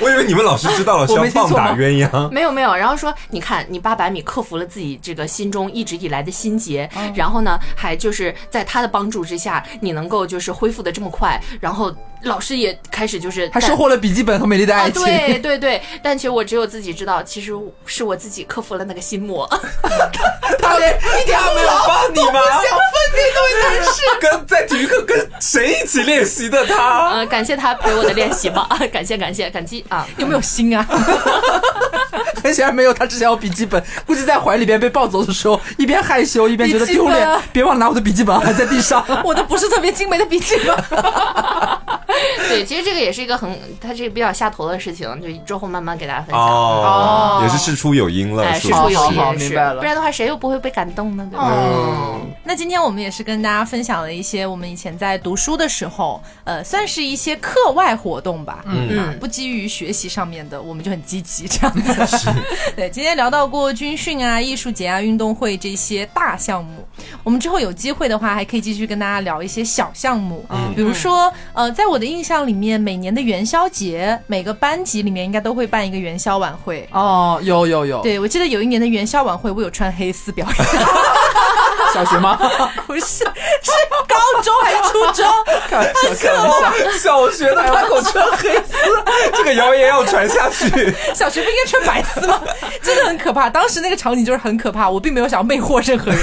我以为你们老师知道了 是我要棒打鸳鸯。没有没有，然后说你看你八百米克服了自己这个心中一直以来的心结，然后呢还就是在他的帮助之下，你能够就是恢复的这么快，然后老师也开始就是他收获了笔记本和美丽的啊，爱情。对对对，但其实我只有自己知道，其实是我自己克服了那个心魔。他连一点都没有帮你吗？想分辨那位男士。跟在体育课跟谁一起练习的他？呃，感谢他陪我的练习吧，感谢感谢感激啊！有没有心啊？很显然没有，他之前有笔记本，估计在怀里边被抱走的时候，一边害羞一边觉得丢脸别忘了拿我的笔记本，还在地上。我的不是特别精美的笔记本。对，其实这个也是一个很，它这个比较下头的事情，就之后慢慢给大家分享。哦，也是事出有因了，哎，是吧事出有因，是明白了不然的话谁又不会被感动呢？对吧？嗯，那今天我们也是跟大家分享了一些我们以前在读书的时候，呃，算是一些课外活动吧。嗯啊不基于学习上面的，我们就很积极这样子。对，今天聊到过军训啊、艺术节啊、运动会这些大项目，我们之后有机会的话，还可以继续跟大家聊一些小项目，嗯比如说，呃，在我的印象里面，每年的元宵节，每个班级里面应该都会办一个元宵晚会。哦，有有有，对，我记得有一年的元宵晚会，我有穿黑丝表演。小学吗？不是，是高中还是初中？开玩笑，开玩笑。小学的他给我穿黑丝，这个谣言要传下去。小学不应该穿白丝吗？真的很可怕。当时那个场景就是很可怕，我并没有想要魅惑任何人，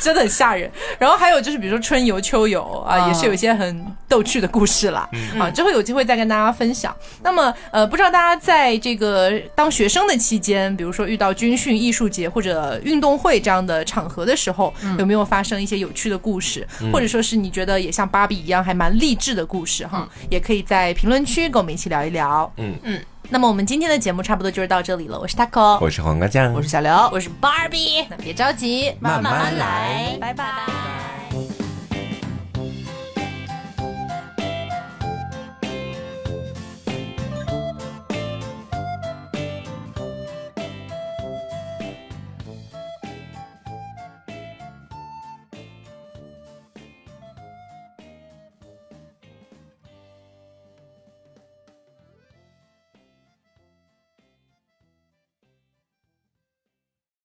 真的很吓人。然后还有就是，比如说春游、秋游啊，也是有一些很逗趣的故事啦。啊，之后有机会再跟大家分享。那么呃，不知道大家在这个当学生的期间，比如说遇到军训、艺术节或者运动会这样的场合的时候，有没有发生一些有趣的故事，或者说是你觉得也像芭比一样还蛮励志的故事哈？也可以在评论区跟我们一起聊一聊。嗯嗯。那么我们今天的节目差不多就是到这里了，我是 taco，我是黄瓜酱，我是小刘，我是 Barbie，那别着急，慢慢来拜拜。